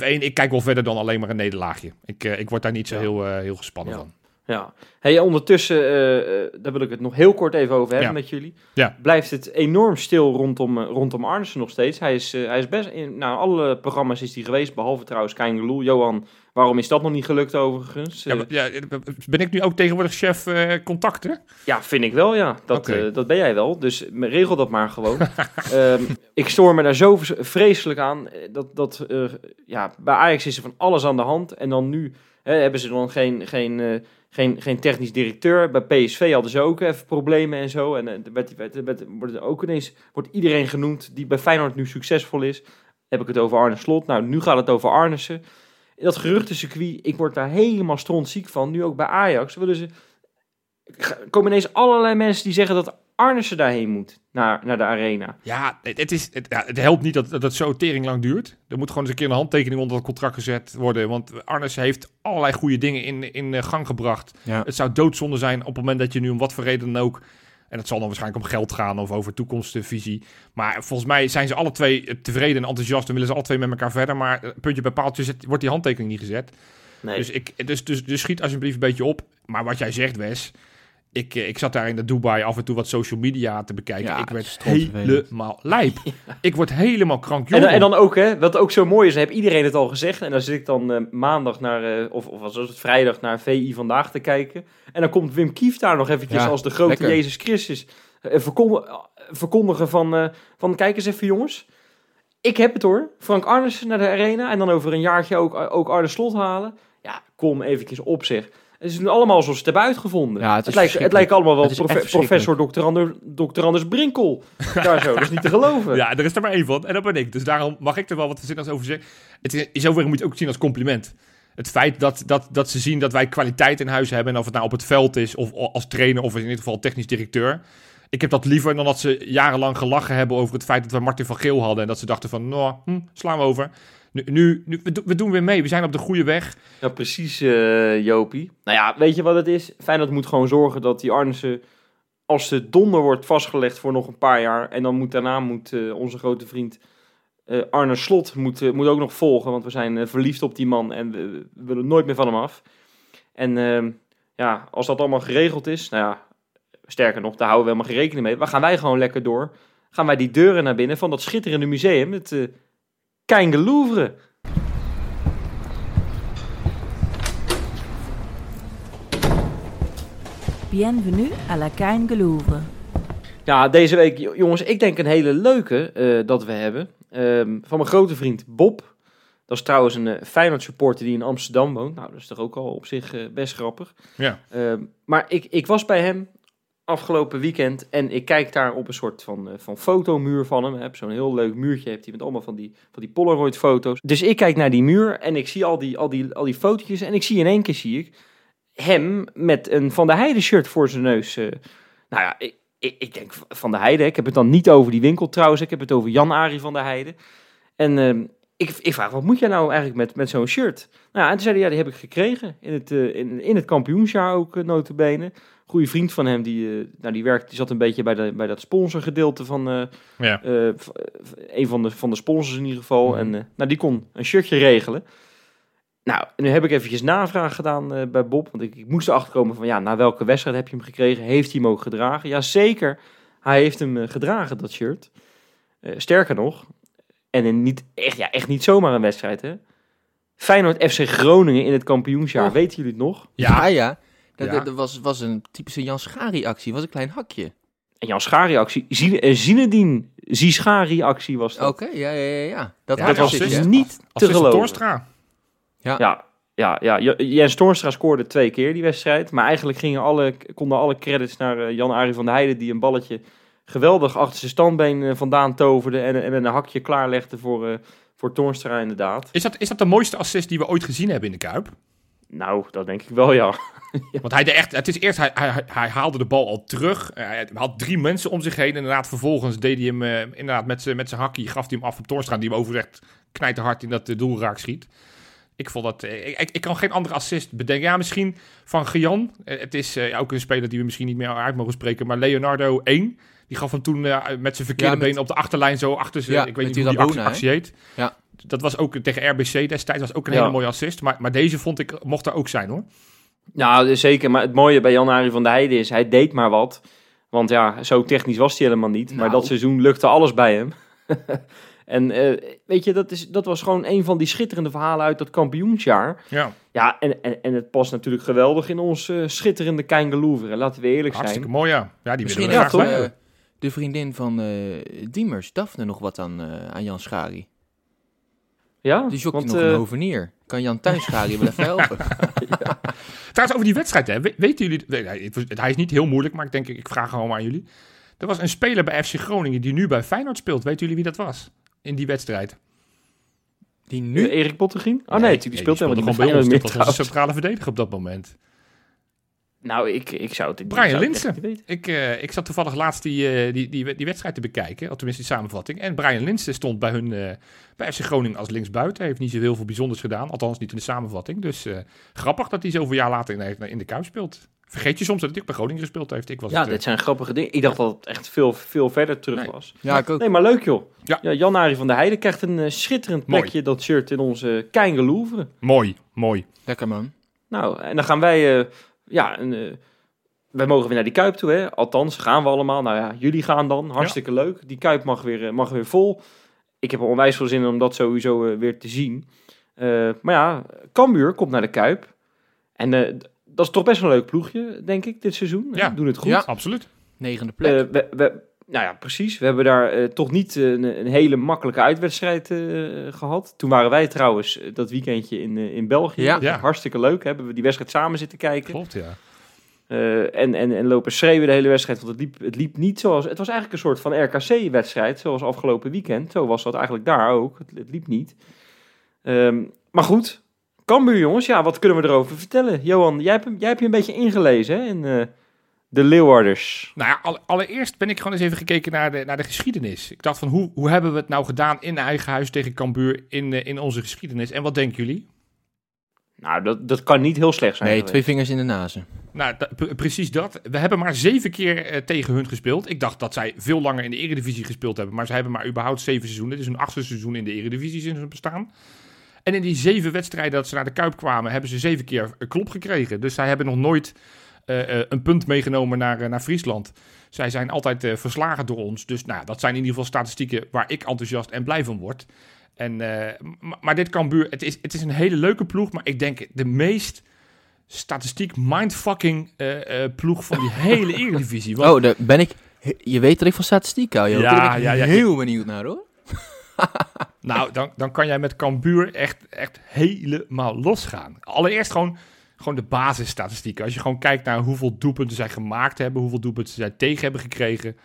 ik kijk wel verder dan alleen maar een nederlaagje. Ik, eh, ik word daar niet zo Ja. heel, eh, heel gespannen Ja. van. Ja. Hey, ondertussen, eh, daar wil ik het nog heel kort even over hebben Ja. met jullie. Ja. Blijft het enorm stil rondom, eh, rondom Arnissen nog steeds. Hij is, hij is best, in nou, alle programma's is hij geweest, behalve trouwens Kein Johan, waarom is dat nog niet gelukt overigens? Ja, ja, ben ik nu ook tegenwoordig chef eh, contacten? Ja, vind ik wel, ja. Dat, dat ben jij wel. Dus regel dat maar gewoon. Ehm, ik stoor me daar zo vres- vreselijk aan. Dat, dat, ja, bij Ajax is er van alles aan de hand. En dan nu hebben ze dan geen, geen, geen, geen technisch directeur. Bij PSV hadden ze ook even problemen en zo. En eh, er werd, werd, werd- wordt ook ineens wordt iedereen genoemd die bij Feyenoord nu succesvol is. Heb ik het over Arne Slot. Nou, nu gaat het over Arnissen. Dat geruchtencircuit, ik word daar helemaal strontziek van. Nu ook bij Ajax willen ze komen ineens allerlei mensen die zeggen dat Arnissen daarheen moet, naar, naar de arena. Ja, het, het is, het, ja, het helpt niet dat, dat het zo tering lang duurt. Er moet gewoon eens een keer een handtekening onder het contract gezet worden. Want Arnes heeft allerlei goede dingen in, in eh, gang gebracht. Ja. Het zou doodzonde zijn op het moment dat je nu om wat voor reden dan ook... En het zal dan waarschijnlijk om geld gaan of over toekomstvisie. Maar volgens mij zijn ze alle twee eh, tevreden en enthousiast en willen ze alle twee met elkaar verder. Maar eh, puntje bij paaltje zet- wordt die handtekening niet gezet. Nee. Dus, ik, dus, dus, dus schiet alsjeblieft een beetje op. Maar wat jij zegt, Wes. Ik, eh, ik zat daar in de Dubai af en toe wat social media te bekijken. Ja, ik werd helemaal lijp. Ik word helemaal krank. en, dan- en dan ook, hè, wat ook zo mooi is, heb iedereen het al gezegd. En dan zit ik dan eh, maandag naar, eh, of, of was het vrijdag, naar VI Vandaag te kijken. En dan komt Wim Kief daar nog eventjes Ja, als de grote lekker. Jezus Christus verkondigen, verkondigen van, eh, van, kijk eens even jongens. Ik heb het hoor. Frank Arnissen naar de arena. En dan over een jaartje ook, ook Arne Slot halen. Ja, kom eventjes op zeg. Het is nu allemaal zoals ze het hebben uitgevonden. Ja, het lijkt, het lijkt allemaal wel Het professor Dr. Ander, Dr. Anders Brinkel. Daar zo, dat is niet te geloven. Ja, er is er maar één van. En dat ben ik. Dus daarom mag ik er wel wat zinnigs over zeggen. Het is, in zoverre moet je het ook zien als compliment. Het feit dat, dat, dat ze zien dat wij kwaliteit in huis hebben. En of het nou op het veld is, of als trainer, of in ieder geval technisch directeur. Ik heb dat liever dan dat ze jarenlang gelachen hebben over het feit dat we Martin van Geel hadden. En dat ze dachten van, nou, hm, slaan we over. Nu, nu, we, we doen weer mee. We zijn op de goede weg. Ja, precies, eh, Jopie. Nou ja, weet je wat het is? Feyenoord moet gewoon zorgen dat die Arnissen als de donder wordt vastgelegd voor nog een paar jaar. En dan moet daarna moet eh, onze grote vriend Eh, Arne Slot moet, moet ook nog volgen, want we zijn verliefd op die man en we, willen nooit meer van hem af. En ehm, ja, als dat allemaal geregeld is, nou ja, sterker nog, daar houden we helemaal geen rekening mee. Dan gaan wij gewoon lekker door. Gaan wij die deuren naar binnen van dat schitterende museum, het uh, Kein Louvre. Bienvenue à la Kein Louvre. Ja, deze week, jongens, ik denk een hele leuke uh, dat we hebben. Um, van mijn grote vriend Bob. Dat is trouwens een uh, Feyenoord supporter die in Amsterdam woont. Nou, dat is toch ook al op zich uh, best grappig. Ja. Um, maar ik, ik was bij hem afgelopen weekend en ik kijk daar op een soort van, uh, van fotomuur van hem. Heb zo'n heel leuk muurtje heeft hij met allemaal van die, van die Polaroid foto's. Dus ik kijk naar die muur en ik zie al die, al die, al die fotootjes en ik zie in één keer zie ik hem met een Van der Heide shirt voor zijn neus. nou ja, ik, ik, denk Van der Heide. Ik heb het dan niet over die winkel trouwens. Ik heb het over Jan-Arie van der Heide. En uh, ik, ik, vraag, wat moet jij nou eigenlijk met, met zo'n shirt? Nou ja, en toen zei hij, ja, die heb ik gekregen. In het, uh, in, in het kampioensjaar ook, uh. Goede vriend van hem, die, nou, die, werkt, die zat een beetje bij, de, bij dat sponsorgedeelte van... ja. een van de, van de sponsors in ieder geval. Mhm. En nou, die kon een shirtje regelen. Nou, nu heb ik eventjes navraag gedaan uh, bij Bob. Want ik, ik moest erachter komen van, ja, na welke wedstrijd heb je hem gekregen? Heeft hij hem ook gedragen? Ja, zeker. Hij heeft hem uh, gedragen, dat shirt. Uh, sterker nog, en in niet, echt, ja, echt niet zomaar een wedstrijd, hè. Feyenoord FC Groningen in het kampioensjaar. Och. Weten jullie het nog? Ja, ja. Dat, Ja. dat- was, was een typische Jan Schari-actie. was een klein hakje. En Jan Schari-actie. Zine- eh, Zinedine Zischari-actie was dat. Oké, ja, ja, ja, ja. Dat Ja, dat ja, was assist, dus niet te geloven. Torstra. Ja, ja, ja. J- Jens Toornstra scoorde twee keer die wedstrijd. Maar eigenlijk gingen alle, konden alle credits naar eh, Jan-Arie van der Heijden... die een balletje geweldig achter zijn standbeen eh, vandaan toverde... en, en een hakje klaarlegde voor, eh voor Toornstra inderdaad. Is dat, is dat de mooiste assist die we ooit gezien hebben in de Kuip? Nou, dat denk ik wel, ja. Want hij, de echt, het is eerst, hij, hij, hij haalde de bal al terug. Eh, Hij had drie mensen om zich heen. Inderdaad, vervolgens deed hij hem eh, inderdaad met zijn met zijn hakkie, gaf hij hem af op Torstra, die hem overigens echt knijterhard in dat eh, doel raak schiet. Ik vond dat, ik, ik, ik kan geen andere assist bedenken. Ja, misschien van Gian. Het is ook een speler die we misschien niet meer uit mogen spreken, maar Leonardo 1. Die gaf hem toen met zijn verkeerde Ja, met- been op de achterlijn zo achter zijn, Ja, ik weet niet hoe die actie, actie heet. Ja. Dat was ook tegen RBC destijds, was ook een hele mooie assist. Maar, maar deze vond ik, mocht er ook zijn hoor. Nou, zeker. Maar het mooie bij Jan-Arie van der Heijden is... hij deed maar wat. Want ja, zo technisch was hij helemaal niet. Maar Nou. dat seizoen lukte alles bij hem. en eh, weet je, dat, is, dat was gewoon een van die schitterende verhalen uit dat kampioensjaar. Ja, Ja, en, en, en het past natuurlijk geweldig in ons eh, schitterende Keingeloever. Laten we eerlijk hartstikke zijn. mooi ja. Ja, die Misschien willen we ja, graag heeft toch? bij. eh, de vriendin van eh Diemers, Daphne, nog wat aan, eh, aan Jan Schari. Ja, Die zoekt want, nog eh, een hovenier. Kan Jan Thuis Schari wel even helpen? Trouwens, over die wedstrijd, hè. We- weten jullie... nee, Hij is niet heel moeilijk, maar ik denk, ik vraag gewoon maar aan jullie. Er was een speler bij FC Groningen die nu bij Feyenoord speelt. Weten jullie wie dat was? In die wedstrijd. Die nu? Erik Bottegien? Oh nee, die, speelt helemaal niet bij ons. meer Dat was trouwens. centrale verdediger op dat moment. Nou, ik, ik zou het ik Brian zou het weten. Ik, eh, ik zat toevallig laatst die, eh, die, die, die wedstrijd te bekijken, of tenminste die samenvatting. En Brian Linsen stond bij hun eh, bij FC Groningen als linksbuiten. Hij heeft niet zo heel veel bijzonders gedaan, althans niet in de samenvatting. Dus eh, grappig dat hij zoveel jaar later in, in de Kuip speelt. Vergeet je soms dat hij ook bij Groningen gespeeld heeft. Ik was Ja, het, dit zijn grappige dingen. Ik dacht dat het echt veel, veel verder terug Nee. was. Ja, ik ook. Nee, maar leuk joh. Ja. Ja. Jan-Arie van der Heijden krijgt een schitterend Mooi. plekje, dat shirt in onze Keingeloevre. Mooi, mooi. Lekker man. Nou, en dan gaan wij, eh, ja, een, eh, wij mogen weer naar die Kuip toe, hè. Althans, gaan we allemaal. Nou ja, jullie gaan dan. Hartstikke leuk. Die Kuip mag weer, eh, mag weer vol. Ik heb er onwijs veel zin in om dat sowieso eh, weer te zien. Maar ja, Cambuur komt naar de Kuip. En dat is toch best wel een leuk ploegje, denk ik, dit seizoen. Ja. Doen het goed. Ja. Absoluut. Negende plek. We, we, nou ja, precies. We hebben daar eh, toch niet eh, een, een hele makkelijke uitwedstrijd eh, gehad. Toen waren wij trouwens dat weekendje in, in België. Ja. Ja. Hartstikke leuk. Hebben we die wedstrijd samen zitten kijken. Klopt, ja. Eh, en, en, en lopen schreeuwen de hele wedstrijd. Want het liep, het liep niet zoals... Het was eigenlijk een soort van RKC-wedstrijd. Zoals afgelopen weekend. Zo was dat eigenlijk daar ook. Het, het liep niet. Ehm, maar goed. Cambuur jongens. Ja, wat kunnen we erover vertellen? Johan, jij hebt, hem- jij hebt je een beetje ingelezen hè? In eh, de Leeuwarders. Nou ja, alle- allereerst ben ik gewoon eens even gekeken naar de, naar de geschiedenis. Ik dacht van, hoe, hoe hebben we het nou gedaan in eigen huis tegen Cambuur in, eh, in onze geschiedenis? En wat denken jullie? Nou, dat, dat kan niet heel slecht zijn. Nee, geweest. twee vingers in de nazen. Nou, precies dat. We hebben maar zeven keer eh, tegen hun gespeeld. Ik dacht dat zij veel langer in de Eredivisie gespeeld hebben. Maar ze hebben maar überhaupt zeven seizoenen. Dit is hun achtste seizoen in de Eredivisie sinds hun bestaan. En in die zeven wedstrijden dat ze naar de Kuip kwamen, hebben ze zeven keer een klop gekregen. Dus zij hebben nog nooit een punt meegenomen naar, eh, naar Friesland. Zij zijn altijd eh, verslagen door ons. Dus nou, dat zijn in ieder geval statistieken waar ik enthousiast en blij van word. En, eh, m- maar dit Cambuur, het is, het is een hele leuke ploeg. Maar ik denk de meest statistiek mindfucking eh, eh, ploeg van die hele Eredivisie. Want Oh, daar ben ik... Je weet dat ik van statistiek hou, joh. Ja, Daar ben ik ja, ja. heel benieuwd naar, hoor. Nou, dan, dan kan jij met Cambuur echt, echt helemaal losgaan. Allereerst gewoon, gewoon de basisstatistieken. Als je gewoon kijkt naar hoeveel doelpunten zij gemaakt hebben, hoeveel doelpunten zij tegen hebben gekregen.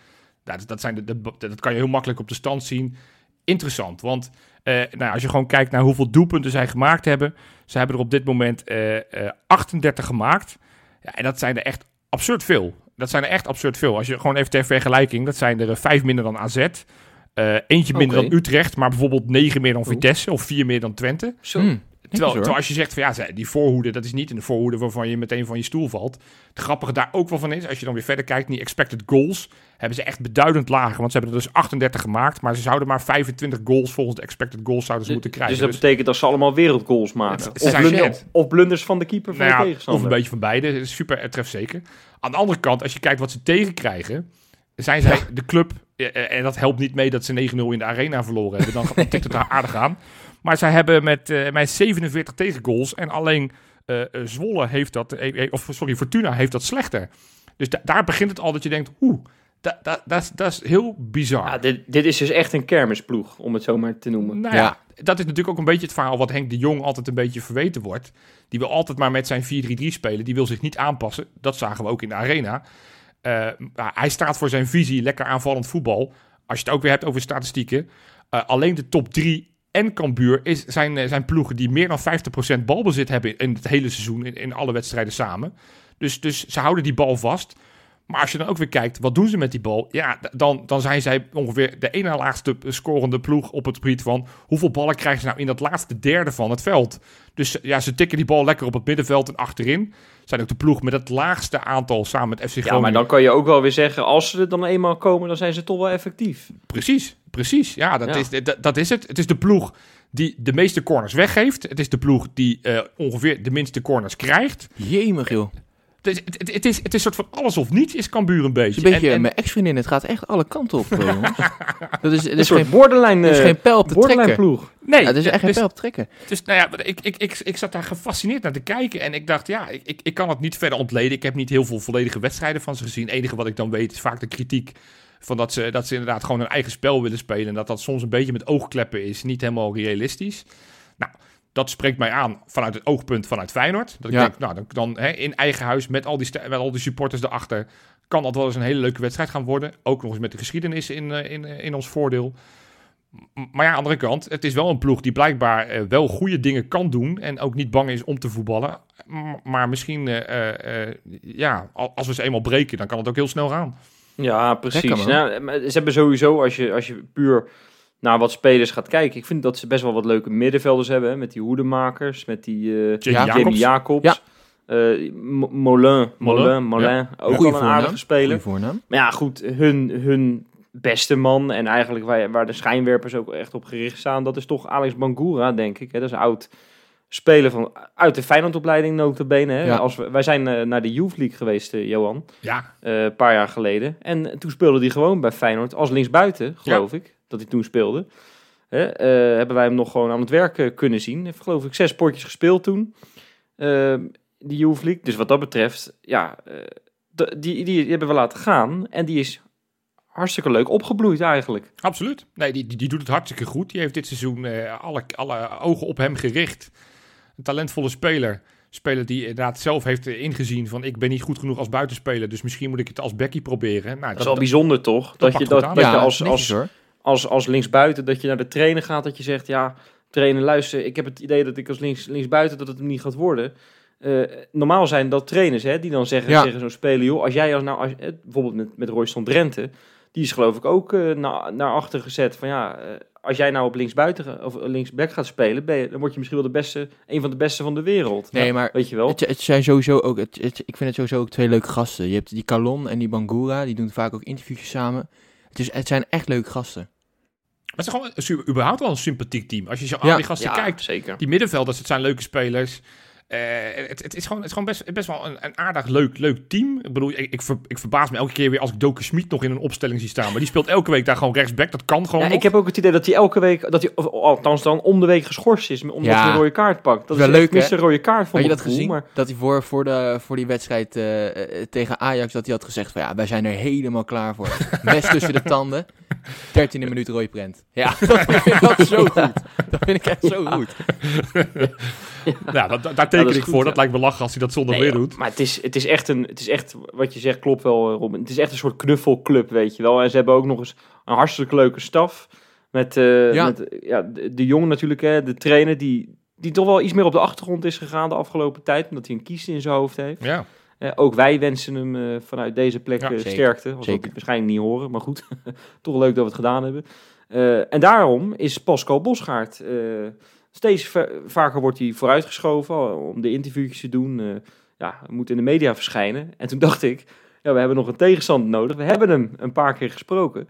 nou, Dat, dat, zijn de, de- dat kan je heel makkelijk op de stand zien. Interessant, want eh, nou, als je gewoon kijkt naar hoeveel doelpunten zij gemaakt hebben. Ze hebben er op dit moment eh, eh, 38 gemaakt. Ja, en dat zijn er echt absurd veel. Dat zijn er echt absurd veel. Als je gewoon even ter vergelijking, dat zijn er eh, vijf minder dan AZ. Eh, eentje minder dan Utrecht, maar bijvoorbeeld negen meer dan. Vitesse of vier meer dan Twente. Zo. Hm, Terwijl, terwijl als je zegt van ja, die voorhoede, dat is niet een voorhoede waarvan je meteen van je stoel valt. Het grappige daar ook wel van is, als je dan weer verder kijkt, die expected goals hebben ze echt beduidend lager. Want ze hebben er dus 38 gemaakt, maar ze zouden maar 25 goals volgens de expected goals zouden ze moeten krijgen. Dus dat betekent dat ze allemaal wereldgoals maken. Het- Of, blunders van de keeper van Nou de ja, tegenstander. of een beetje van beide. Super trefzeker. Aan de andere kant, als je kijkt wat ze tegenkrijgen, zijn zij de club, eh, eh, en dat helpt niet mee dat ze 9-0 in de arena verloren hebben, dan dan tikt het daar aardig aan. Maar zij hebben met, eh, met 47 tegengoals en alleen eh, eh, Zwolle heeft dat, of sorry, Fortuna heeft dat slechter. Dus da- daar begint het al dat je denkt, oeh, da- da- dat is- heel bizar. Ja, dit, dit is dus echt een kermisploeg, om het zo maar te noemen. Nou ja, Ja. dat is natuurlijk ook een beetje het verhaal wat Henk de Jong altijd een beetje verweten wordt. Die wil altijd maar met zijn 4-3-3 spelen. Die wil zich niet aanpassen. Dat zagen we ook in de arena. Hij staat voor zijn visie, lekker aanvallend voetbal. Als je het ook weer hebt over statistieken. alleen de top 3 en Cambuur is, zijn, eh, zijn ploegen die meer dan 50% balbezit hebben in, het hele seizoen, in, in alle wedstrijden samen. Dus, dus ze houden die bal vast. Maar als je dan ook weer kijkt, wat doen ze met die bal? Ja, dan, dan zijn zij ongeveer de ene laagste scorende ploeg op het gebied van hoeveel ballen krijgen ze nou in dat laatste derde van het veld. Dus ja, ze tikken die bal lekker op het middenveld en achterin. Zijn ook de ploeg met het laagste aantal samen met FC Groningen. Ja, maar dan kan je ook wel weer zeggen, als ze er dan eenmaal komen, dan zijn ze toch wel effectief. Precies, precies. Ja, dat, Ja. Is, dat, dat is het. Het is de ploeg die de meeste corners weggeeft. Het is de ploeg die eh, ongeveer de minste corners krijgt. Jemig, joh. Het is, het, is, het is een soort van alles of niets is Cambuur een beetje. een beetje En- en- mijn ex-vriendin. Het gaat echt alle kanten op, eh, jongens. Dat is, het Een is, soort geen, borderline, het is eh, geen pijl op te borderline trekken. ploeg. nee, Ja, het is echt geen dus- pijl op te trekken. Dus nou ja, ik, ik, ik, ik zat daar gefascineerd naar te kijken. En ik dacht, ja, ik, ik, ik kan het niet verder ontleden. Ik heb niet heel veel volledige wedstrijden van ze gezien. Het enige wat ik dan weet is vaak de kritiek. Van dat, ze, dat ze inderdaad gewoon hun eigen spel willen spelen. En dat dat soms een beetje met oogkleppen is. Niet helemaal realistisch. Dat spreekt mij aan vanuit het oogpunt vanuit Feyenoord. Dat ik Ja. denk, nou, dan, dan hè, in eigen huis met al, die met al die supporters erachter. Kan dat wel eens een hele leuke wedstrijd gaan worden. Ook nog eens met de geschiedenis in, eh, in, eh, in ons voordeel. Maar ja, aan de andere kant, het is wel een ploeg die blijkbaar eh, wel goede dingen kan doen. En ook niet bang is om te voetballen. M- Maar misschien, eh, eh, eh, ja, al- als we ze eenmaal breken, dan kan het ook heel snel gaan. Ja, precies. Nou, ze hebben sowieso, als je, als je puur naar wat spelers gaat kijken, ik vind dat ze best wel wat leuke middenvelders hebben. Hè, met die hoedemakers, met die eh Jamie Ja, Jacobs. Jamie Jacobs. Ja. Eh, Mo- Molin, Molin, Molin, Ja. ook een aardige voornaam. speler. Voornaam. Maar ja, goed, hun, hun beste man en eigenlijk waar, waar de schijnwerpers ook echt op gericht staan, dat is toch Alex Bangura, denk ik. Hè? Dat is een oud speler van, uit de Feyenoordopleiding notabene. Hè? Ja. Als we, wij zijn eh, naar de Youth League geweest, Johan, Ja, eh, een paar jaar geleden. En toen speelde hij gewoon bij Feyenoord als linksbuiten, geloof ik, dat hij toen speelde. Hè? eh, hebben wij hem nog gewoon aan het werk eh, kunnen zien. Heeft geloof ik zes potjes gespeeld toen, eh, die Youth League. Dus wat dat betreft, ja, eh, d- die, die hebben we laten gaan. En die is hartstikke leuk opgebloeid eigenlijk. absoluut. Nee, die, die, die doet het hartstikke goed. Die heeft dit seizoen eh, alle, alle ogen op hem gericht. Een talentvolle speler. Speler die inderdaad zelf heeft ingezien van ik ben niet goed genoeg als buitenspeler. Dus misschien moet ik het als Becky proberen. Nou, Dat is wel bijzonder toch? Dat, je, dat, dat ja, je als, als. Als, als linksbuiten, dat je naar de trainer gaat, dat je zegt, ja, trainer, luister, ik heb het idee dat ik als links, linksbuiten, dat het hem niet gaat worden. Eh, normaal zijn dat trainers hè, die dan zeggen Ja. tegen zo'n speler, joh, als jij als nou, als, eh, bijvoorbeeld met, met Royston Drenthe, die is geloof ik ook eh, naar, naar achter gezet. Van ja, als jij nou op linksbuiten of linksback gaat spelen, ben je, dan word je misschien wel de beste, een van de beste van de wereld. Nee, maar weet je wel. Het, het zijn sowieso ook, het, het- ik vind het sowieso ook twee leuke gasten. Je hebt die Calon en die Bangura, die doen vaak ook interviewtjes samen. Het, is, het zijn echt leuke gasten. Het is gewoon een, überhaupt wel een sympathiek team. Als je zo Ja. aan die gasten ja, kijkt, zeker. die middenvelders, het zijn leuke spelers. Eh, het, het is gewoon, het is gewoon best, best wel een, een aardig leuk, leuk team. Ik bedoel, ik, ik, ver- ik verbaas me elke keer weer als ik Doke Schmid nog in een opstelling zie staan. Maar die speelt elke week daar gewoon rechtsback. Dat kan gewoon Ja, nog. ik heb ook het idee dat hij elke week, dat hij, of althans dan om de week geschorst is, omdat Ja. hij een rode kaart pakt. Dat Wel is leuk, een rode kaart Had je dat gezien? Maar Dat hij voor, voor, de, voor die wedstrijd eh, eh, tegen Ajax, dat hij had gezegd van ja, wij zijn er helemaal klaar voor. Mes tussen de tanden. 13e minuut rode prent. Ja, dat vind ik dat zo goed. Dat vind ik echt zo goed. Ja, dat, daar teken ik goed, voor. ja. Dat lijkt me lachen als hij dat zondag Nee, weer doet. Maar het is, het is echt een, het is echt, wat je zegt klopt wel eh, Robin. Het is echt een soort knuffelclub, weet je wel. En ze hebben ook nog eens een hartstikke leuke staf. Met, eh, Ja. met eh, ja, de, de jongen natuurlijk, hè, de trainer die, die toch wel iets meer op de achtergrond is gegaan de afgelopen tijd. Omdat hij een kies in zijn hoofd heeft. Ja. Ook wij wensen hem vanuit deze plek Ja, zeker, sterkte. Zeker. het waarschijnlijk niet horen, maar goed. Toch leuk dat we het gedaan hebben. En daarom is Pascal Bosgaard... steeds va- vaker wordt hij vooruitgeschoven om de interviewtjes te doen. eh ja, hij moet in de media verschijnen. En toen dacht ik, ja, we hebben nog een tegenstander nodig. We hebben hem een paar keer gesproken.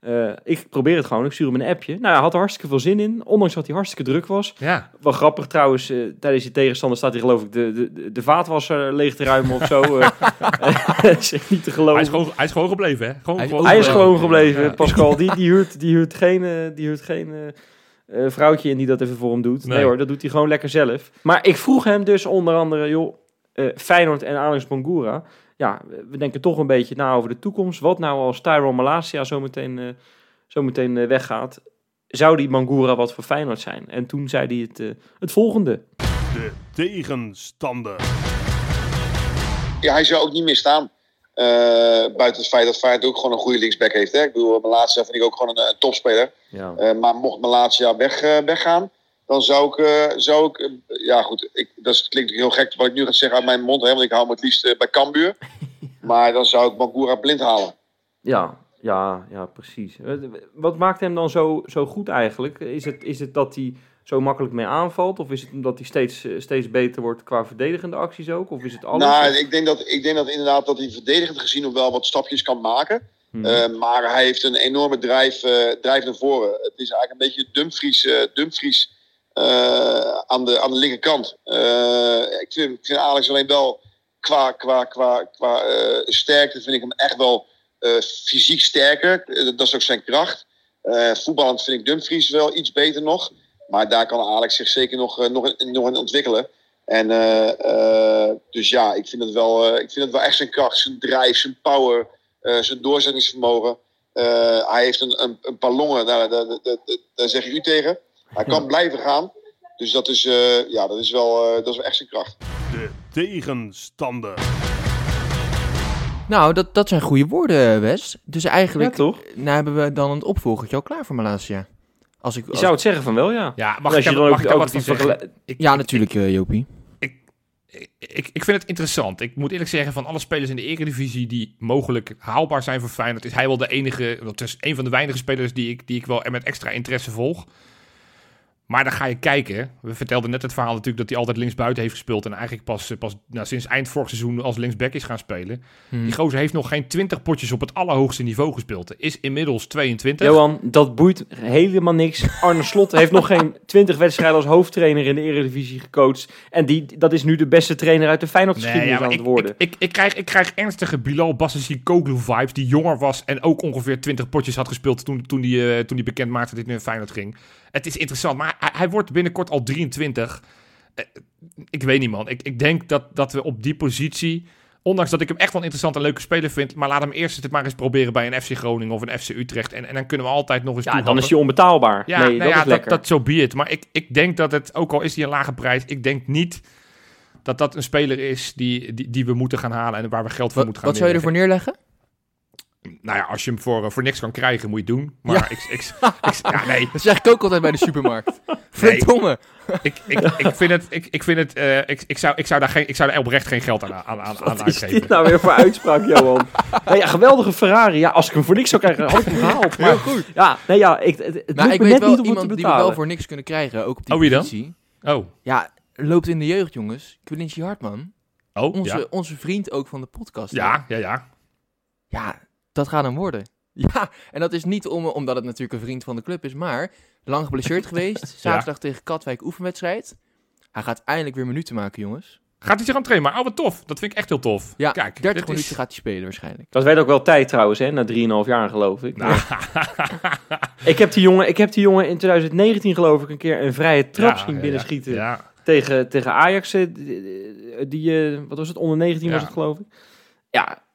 Eh, ik probeer het gewoon, ik stuur hem een appje. Nou, hij had er hartstikke veel zin in, ondanks dat hij hartstikke druk was. ja. Wel grappig trouwens, eh, tijdens die tegenstander staat hij geloof ik de, de, de, vaatwasser leeg te ruimen of zo. eh. Dat is echt niet te geloven. Hij, is gewoon, hij is gewoon gebleven, hè? Gewoon, Hij is gewoon Hij is gewoon gebleven. Ja. Pascal. Die, die, huurt, die huurt geen, die huurt geen eh, eh, vrouwtje in die dat even voor hem doet. Nee. Nee. hoor, dat doet hij gewoon lekker zelf. Maar ik vroeg hem dus onder andere, joh, eh, Feyenoord en Alex Bangura. Ja, we- denken toch een beetje na over de toekomst. Wat nou als Tyrone Malasia zometeen, eh zometeen eh, weggaat? Zou die Bangura wat voor Feyenoord zijn? En toen zei hij het, eh, het volgende. De tegenstander. Ja, hij zou ook niet meer staan. Eh, buiten het feit dat Feyenoord ook gewoon een goede linksback heeft. Hè? Ik bedoel, Malatia vind ik ook gewoon een, een topspeler. Ja. Eh, maar mocht Malatia weg, eh, weggaan, dan zou ik... eh, zou ik eh, ja goed, ik, dat klinkt heel gek wat ik nu ga zeggen uit mijn mond. Hè, want ik hou me het liefst eh, bij Cambuur. maar dan zou ik Bangura blind halen. Ja, ja, ja, precies. Eh, Wat maakt hem dan zo, zo goed eigenlijk? Is het, is het dat hij zo makkelijk mee aanvalt? Of is het omdat hij steeds, eh, steeds beter wordt qua verdedigende acties ook? Of is het alles? Nou, ik denk, dat, ik denk dat inderdaad dat hij verdedigend gezien nog wel wat stapjes kan maken. Hmm. Eh, maar hij heeft een enorme drijf, drijf naar voren. Het is eigenlijk een beetje Dumfries, Dumfries aan, de, aan de linkerkant. Ik, vind, ik vind Alex alleen wel qua, qua, qua, qua sterkte vind ik hem echt wel fysiek sterker. Dat is ook zijn kracht. Voetballend vind ik Dumfries wel iets beter nog. Maar daar kan Alex zich zeker nog, eh, nog, in, nog in ontwikkelen. En eh, eh, dus ja, ik vind het wel, eh, ik vind het wel echt zijn kracht, zijn drijf, zijn power, eh, zijn doorzettingsvermogen. Eh, hij heeft een, een, een paar longen, nou, daar, daar, daar, daar zeg je u tegen. Hij kan blijven gaan. Dus dat is, eh, ja, dat is, wel, eh, dat is wel echt zijn kracht. De tegenstander. Nou, dat, dat zijn goede woorden, Wes. Dus ja, eigenlijk toch? nou hebben we dan een opvolgertje al klaar voor Malaysia. Als ik, Je zou het zeggen van wel, ja. Ja, mag ik je dan mag ook, ik daar ook wat van die zeggen? Ik, Ja, natuurlijk, eh, Jopie. ik, ik vind het interessant. Ik moet eerlijk zeggen, van alle spelers in de Eredivisie die mogelijk haalbaar zijn voor Feyenoord, is hij wel de enige, dat is een van de weinige spelers die ik, die ik wel met extra interesse volg. Maar dan ga je kijken. We vertelden net het verhaal natuurlijk dat hij altijd linksbuiten heeft gespeeld en eigenlijk pas, pas nou, sinds eind vorig seizoen als linksback is gaan spelen. Hm. Die gozer heeft nog geen 20 potjes op het allerhoogste niveau gespeeld. Is inmiddels 22. Johan, dat boeit helemaal niks. Arne Slot heeft nog geen 20 wedstrijden als hoofdtrainer in de Eredivisie gecoacht. En die, dat is nu de beste trainer uit de Feyenoord-geschiedenis ja, maar aan het ik, worden. Ik, ik, ik, krijg, ik krijg ernstige Bilal Bassisi Koglu vibes, die jonger was en ook ongeveer 20 potjes had gespeeld toen, toen die bekend maakte dat hij naar Feyenoord ging. Het is interessant, maar hij, hij wordt binnenkort al 23. Eh, ik weet niet man, ik, ik denk dat, dat we op die positie, ondanks dat ik hem echt wel een interessant en leuke speler vind, maar laat hem eerst het maar eens proberen bij een FC Groningen of een FC Utrecht en, en dan kunnen we altijd nog eens ja, dan is hij onbetaalbaar. Ja, nee, nou dat ja, is dat, lekker. dat zo be it. Maar ik, ik denk dat het, ook al is hij een lage prijs, ik denk niet dat dat een speler is die, die, die we moeten gaan halen en waar we geld voor Wat, moeten gaan wat zou je ervoor neerleggen. Nou ja, als je hem voor, eh, voor niks kan krijgen, moet je het doen. Maar Ja. ik, ik, ik, ja, nee, Dat zeg ik ook altijd bij de supermarkt. Verdomme. ik, ik, ik vind het, ik, ik vind het, eh, ik, ik, zou, ik, zou daar geen, ik zou daar oprecht geen geld aan, aan, aan, aan Wat is uitgeven. dit nou weer voor uitspraak, Johan? Nee, ja, geweldige Ferrari. Ja, als ik hem voor niks zou krijgen, had ik hem gehaald. Maar, Heel goed. Ja, nee, ja, ik, het, het Maar lukt ik weet net wel niet om het te iemand die we wel voor niks kunnen krijgen, ook op die Oh, wie dan? positie. Oh, Ja, loopt in de jeugd, jongens. Quincy Hartman. oh Onze, ja. onze vriend ook van de podcast. Ja, ja, ja. Ja, dat gaat hem worden. Ja, en dat is niet om, omdat het natuurlijk een vriend van de club is, maar lang geblesseerd geweest. Zaterdag tegen Katwijk oefenwedstrijd. Hij gaat eindelijk weer minuten maken, jongens. Gaat hij zich aan trainen? Maar oh, wat tof. Dat vind ik echt heel tof. Ja, Kijk, 30 dit minuten is... gaat hij spelen waarschijnlijk. Dat werd ook wel tijd trouwens, hè, na 3,5 jaar geloof ik. Nou, Ik heb, die jongen, ik heb die jongen in 2019 geloof ik een keer een vrije trap ja, zien ja, binnenschieten. Ja, Tegen, tegen Ajax, eh, die, die, eh, wat was het, onder 19 was het geloof ik. Ja,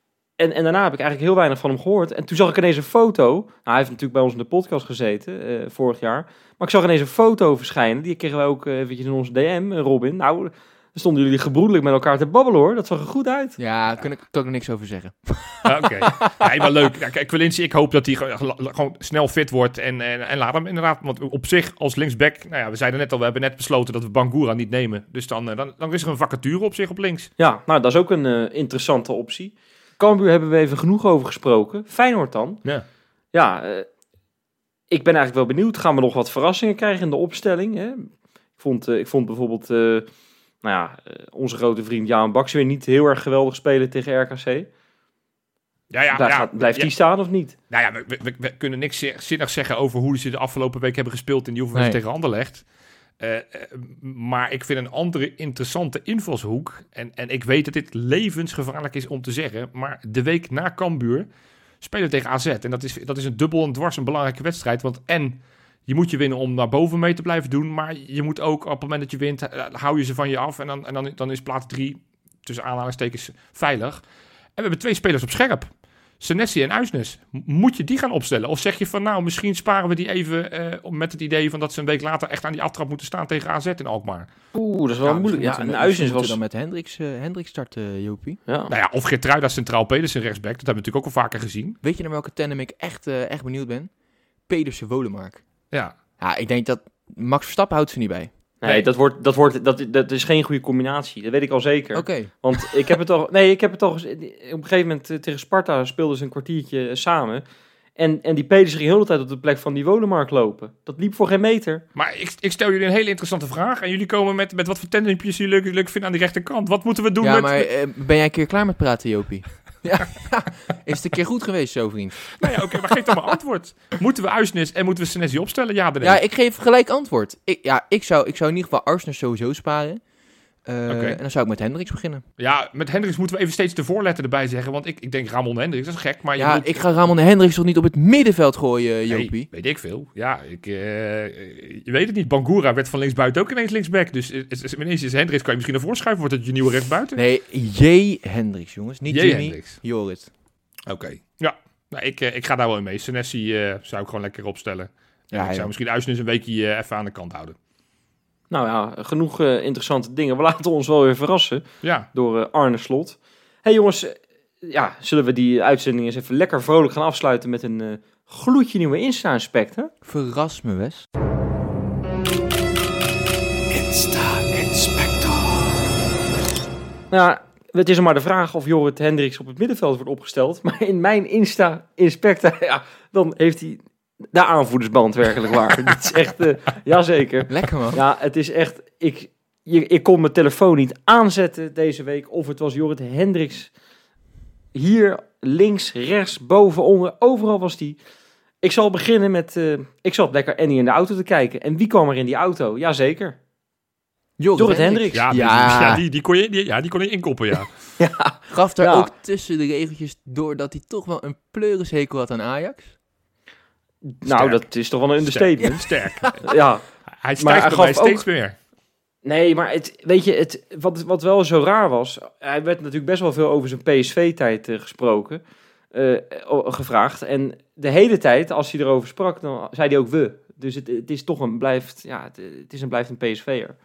en, en daarna heb ik eigenlijk heel weinig van hem gehoord. En toen zag ik ineens een foto. Nou, hij heeft natuurlijk bij ons in de podcast gezeten, eh, vorig jaar. Maar ik zag ineens een foto verschijnen. Die kregen we ook eh, eventjes in onze DM, eh, Robin. Nou, daar stonden jullie gebroedelijk met elkaar te babbelen hoor. Dat zag er goed uit. Ja, daar kan ik, kan ik er niks over zeggen. Ah, Oké. Ja, maar leuk. Ja, kijk, Quincy, ik hoop dat hij gewoon, snel fit wordt. En, en, en laat hem inderdaad. Want op zich, als linksback. Nou ja, we zeiden net al, we hebben net besloten dat we Bangura niet nemen. Dus dan, dan, dan is er een vacature op zich op links. Ja, nou, dat is ook een eh, interessante optie. Cambuur hebben we even genoeg over gesproken. Feyenoord dan. Ja. Ja, eh, ik ben eigenlijk wel benieuwd. Gaan we nog wat verrassingen krijgen in de opstelling? Hè? Ik, vond, eh, ik vond bijvoorbeeld eh, nou ja, onze grote vriend Jaan Baks weer niet heel erg geweldig spelen tegen RKC. Ja, ja, Daar ja, gaat, blijft ja, die staan of niet? Nou ja, we, we- we, we kunnen niks zi- zinnigs zeggen over hoe ze de afgelopen week hebben gespeeld in die Nee. tegen Anderlecht. Eh, eh, maar ik vind een andere interessante invalshoek. En, en ik weet dat dit levensgevaarlijk is om te zeggen. Maar de week na Cambuur spelen we tegen AZ. En dat is, dat is een dubbel en dwars een belangrijke wedstrijd. Want en je moet je winnen om naar boven mee te blijven doen. Maar je moet ook op het moment dat je wint, eh, hou je ze van je af. En dan, en dan, dan is plaats drie, tussen aanhalingstekens, veilig. En we hebben twee spelers op scherp. Senesi en Uisnes. Moet je die gaan opstellen? Of zeg je van nou, misschien sparen we die even eh, met het idee van dat ze een week later echt aan die aftrap moeten staan tegen AZ in Alkmaar? Oeh, dat is wel moeilijk. Ja, en Uizens was... dan met Hendricks, eh Hendricks starten, Jopie. Ja. Nou ja, of Geertruida centraal, Pedersen rechtsback. Dat hebben we natuurlijk ook al vaker gezien. Weet je naar welke tandem ik echt, eh, echt benieuwd ben? Pedersen Wolemark. Ja, Ja, ik denk dat Max Verstappen houdt ze niet bij. Nee, dat, wordt, dat, wordt, dat, dat is geen goede combinatie. Dat weet ik al zeker. Oké. Want ik heb het al. Nee, ik heb het al. Op een gegeven moment eh, tegen Sparta speelden ze een kwartiertje eh, samen. En, en die Pedersen ging de hele tijd op de plek van die Wolemark lopen. Dat liep voor geen meter. maar ik, ik stel jullie een hele interessante vraag. En jullie komen met, met wat voor tandempjes jullie leuk, leuk vinden aan die rechterkant. Wat moeten we doen Ja, met... maar eh, ben jij een keer klaar met praten, Jopie? Ja, is het een keer goed geweest zo, vriend? Nou ja, oké, maar geef dan maar antwoord. Moeten we Uisnes en moeten we Senesi opstellen? Ja, dan Ja, ik geef gelijk antwoord. Ik, ja, ik zou, ik zou in ieder geval Arsenal sowieso sparen. Eh. En dan zou ik met Hendricks beginnen. Ja, met Hendricks moeten we even steeds de voorletter erbij zeggen. Want ik, ik denk Ramon Hendricks, dat is gek. Maar je Ja, moet... ik ga Ramon Hendricks toch niet op het middenveld gooien, Nee, Jopie? weet ik veel. Ja, ik, eh, je weet het niet. Bangura werd van linksbuiten ook ineens linksback. Dus is- is- ineens is Hendricks, kan je misschien naar voren schuiven. Wordt het je nieuwe rechtsbuiten? Nee, J. Hendricks, jongens. Niet J. Jimmy, Hendricks. Jorrit. Oké. Ja, nou, ik, eh, ik ga daar wel in mee. Senesi eh, zou ik gewoon lekker opstellen. En Ja, ik zou misschien Uisnes een weekje even aan de kant houden. Nou ja, genoeg eh, interessante dingen. We laten ons wel weer verrassen Ja, door eh, Arne Slot. hey jongens, eh, ja, zullen we die uitzending eens even lekker vrolijk gaan afsluiten met een eh, gloedje nieuwe Insta-inspect, hè? Verras me, Wes. Nou ja, het is er maar de vraag of Jorrit Hendricks op het middenveld wordt opgesteld. Maar in mijn Insta-inspect, ja, dan heeft hij de aanvoerdersband werkelijk waar. Dit is echt, eh jazeker. Lekker, man. Ja, het is echt, ik, je, ik kon mijn telefoon niet aanzetten deze week. Of het was Jorrit Hendricks. Hier, links, rechts, boven, onder, overal was die. Ik zal beginnen met, eh, ik zat lekker Annie in de auto te kijken. En wie kwam er in die auto? Jazeker. Jorrit Hendricks. ja, Ja. Die, ja, die, die kon je, die, ja, die kon je inkoppen, ja. Gaf daar Ja. ook tussen de regeltjes door dat hij toch wel een pleurishekel had aan Ajax. Nou, dat is toch wel een understatement. Sterk. Ja. Hij stijgt hij gaf ook- steeds meer. Nee, maar het, weet je, het, wat, wat wel zo raar was, hij werd natuurlijk best wel veel over zijn PSV-tijd eh, gesproken, eh, gevraagd. En de hele tijd, als hij erover sprak, dan zei hij ook we. Dus het, het is toch een, blijft, ja, het, het is en blijft een PSV'er.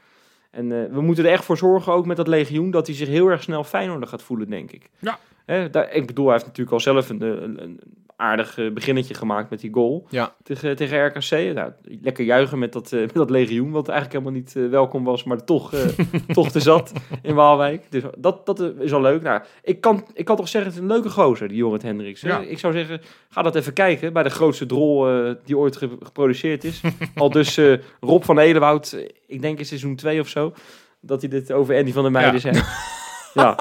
En eh, we moeten er echt voor zorgen, ook met dat legioen, dat hij zich heel erg snel Feyenoorder gaat voelen, denk ik. Ja. Hè, daar, ik bedoel, hij heeft natuurlijk al zelf een, een, een aardig eh, beginnetje gemaakt met die goal Ja. tegen, tegen RKC. Nou, lekker juichen met dat, eh, met dat legioen, wat eigenlijk helemaal niet eh, welkom was, maar toch, toch te zat in Waalwijk. Dus dat, dat is al leuk. Nou, ik, kan, ik kan toch zeggen, het is een leuke gozer, die Jorrit Hendricks. Ja. Ik zou zeggen, ga dat even kijken bij de grootste drol die ooit ge- geproduceerd is. al dus Rob van Edenwoud, eh, ik denk in seizoen 2 of zo, dat hij dit over Andy van der Meijden Ja. zei. Ja,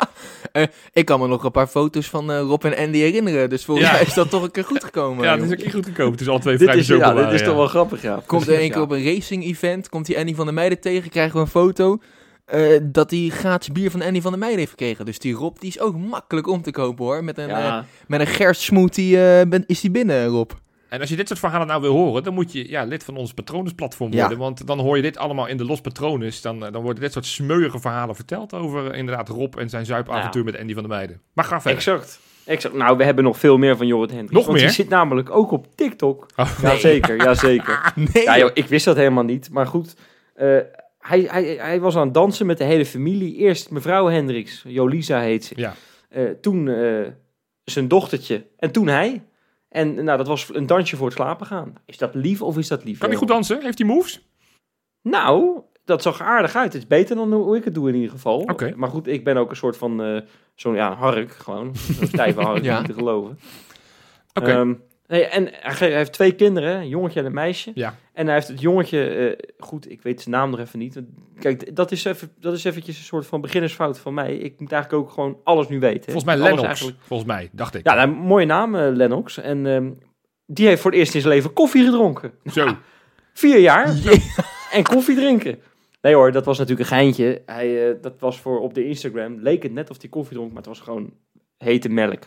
Ik kan me nog een paar foto's van eh, Rob en Andy herinneren. Dus volgens Ja. mij is dat toch een keer goed gekomen. Ja, dat joh. is ook niet goed gekomen. Het is al twee dit vrij is, ja, dit is toch wel grappig, ja. Komt er één Ja. keer op een racing event, komt die Andy van der Meijden tegen, krijgen we een foto eh, dat hij gratis bier van Andy van der Meijden heeft gekregen. Dus die Rob, die is ook makkelijk om te kopen hoor. Met een, eh, Ja, met een gerst smoothie eh, ben- is die binnen, Rob. En als je dit soort verhalen nou wil horen, dan moet je ja, lid van ons patronusplatform Ja. worden. Want dan hoor je dit allemaal in de Los Patronus. Dan, eh, dan worden dit soort smeuïge verhalen verteld over eh, inderdaad Rob en zijn zuipavontuur met Andy van der Meijden. Maar ga verder. exact. exact. Nou, we hebben nog veel meer van Jorrit Hendricks. Nog want meer? die zit namelijk ook op TikTok. Oh, Jazeker, jazeker. Nee. Ja, joh, ik wist dat helemaal niet. Maar goed, eh, hij, hij, hij was aan het dansen met de hele familie. Eerst mevrouw Hendricks, Jolisa heet ze. Ja. Eh, toen eh, zijn dochtertje. En toen hij. En nou, dat was een dansje voor het slapen gaan. Is dat lief of is dat lief? Kan hij goed dansen? Heeft hij moves? Nou, dat zag aardig uit. Het is beter dan hoe ik het doe in ieder geval. Maar goed, ik ben ook een soort van eh, zo'n ja, hark gewoon. Zo'n stijve hark, Ja. niet te geloven. Oké. Ehm, nee, en hij ge- hij heeft twee kinderen, een jongetje en een meisje. Ja. En hij heeft het jongetje, eh, goed, ik weet zijn naam nog even niet. Kijk, dat is, even, dat is eventjes een soort van beginnersfout van mij. Ik moet eigenlijk ook gewoon alles nu weten. hè. Volgens mij Lennox. eigenlijk. Volgens mij, dacht ik. Ja, nou, mooie naam, eh, Lennox. En ehm, die heeft voor het eerst in zijn leven koffie gedronken. Zo. Vier jaar. En koffie drinken. Nee hoor, dat was natuurlijk een geintje. Hij, eh, dat was voor op de Instagram. Leek het net of hij koffie dronk, maar het was gewoon hete melk.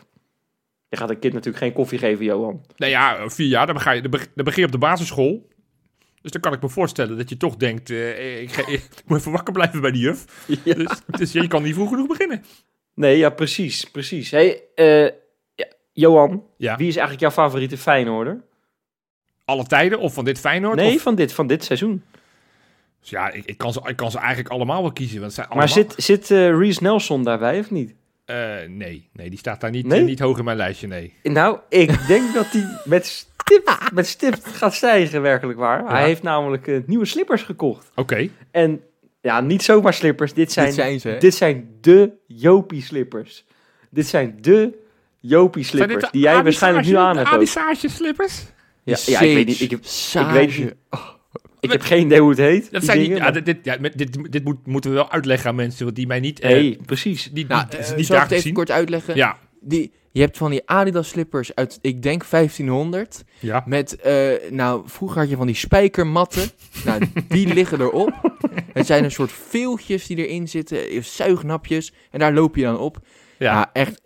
Je gaat een kind natuurlijk geen koffie geven, Johan. Nee ja, vier jaar, dan begin je, dan beg- dan begin je op de basisschool. Dus dan kan ik me voorstellen dat je toch denkt, eh, ik, ga, ik moet even wakker blijven bij die juf. Ja. Dus, dus je kan niet vroeg genoeg beginnen. Nee, ja, precies, precies. Hey, eh, ja, Johan, Ja. wie is eigenlijk jouw favoriete Feyenoorder? Alle tijden of van dit Feyenoord? Nee, Of- van dit, van dit seizoen. Dus ja, ik, ik, kan ze, ik kan ze eigenlijk allemaal wel kiezen. Want zijn Maar allemaal, zit, zit eh Reese Nelson daarbij of niet? Nee, nee, die staat daar niet, Nee? niet hoog in mijn lijstje, nee. Nou, ik denk dat hij met stipt, met stipt gaat stijgen, werkelijk waar. Ja. Hij heeft namelijk eh, nieuwe slippers gekocht. Oké, En ja, niet zomaar slippers. Dit zijn, Dit zijn ze, hè? dit zijn de Jopie slippers. Dit zijn de Jopie Zijn dit slippers. de Die jij waarschijnlijk nu aan hebt. Adisage slippers? Ja, ja, ik weet niet. Ik heb, Sage. weet niet. ik heb geen idee hoe het heet. Dat die zijn niet, dingen, ja, dit, dit, ja, dit, dit moet, moeten we wel uitleggen aan mensen, die mij niet... eh, Nee, precies. niet, Nou, niet, eh, niet zal ik daar het even zien. kort uitleggen? Ja, Die, je hebt van die Adidas slippers uit, ik denk 1500. ja. Met, eh, nou, vroeger had je van die spijkermatten. nou, die liggen erop. Het zijn een soort veeltjes die erin zitten, eh, zuignapjes. En daar loop je dan op. Ja. Ja, echt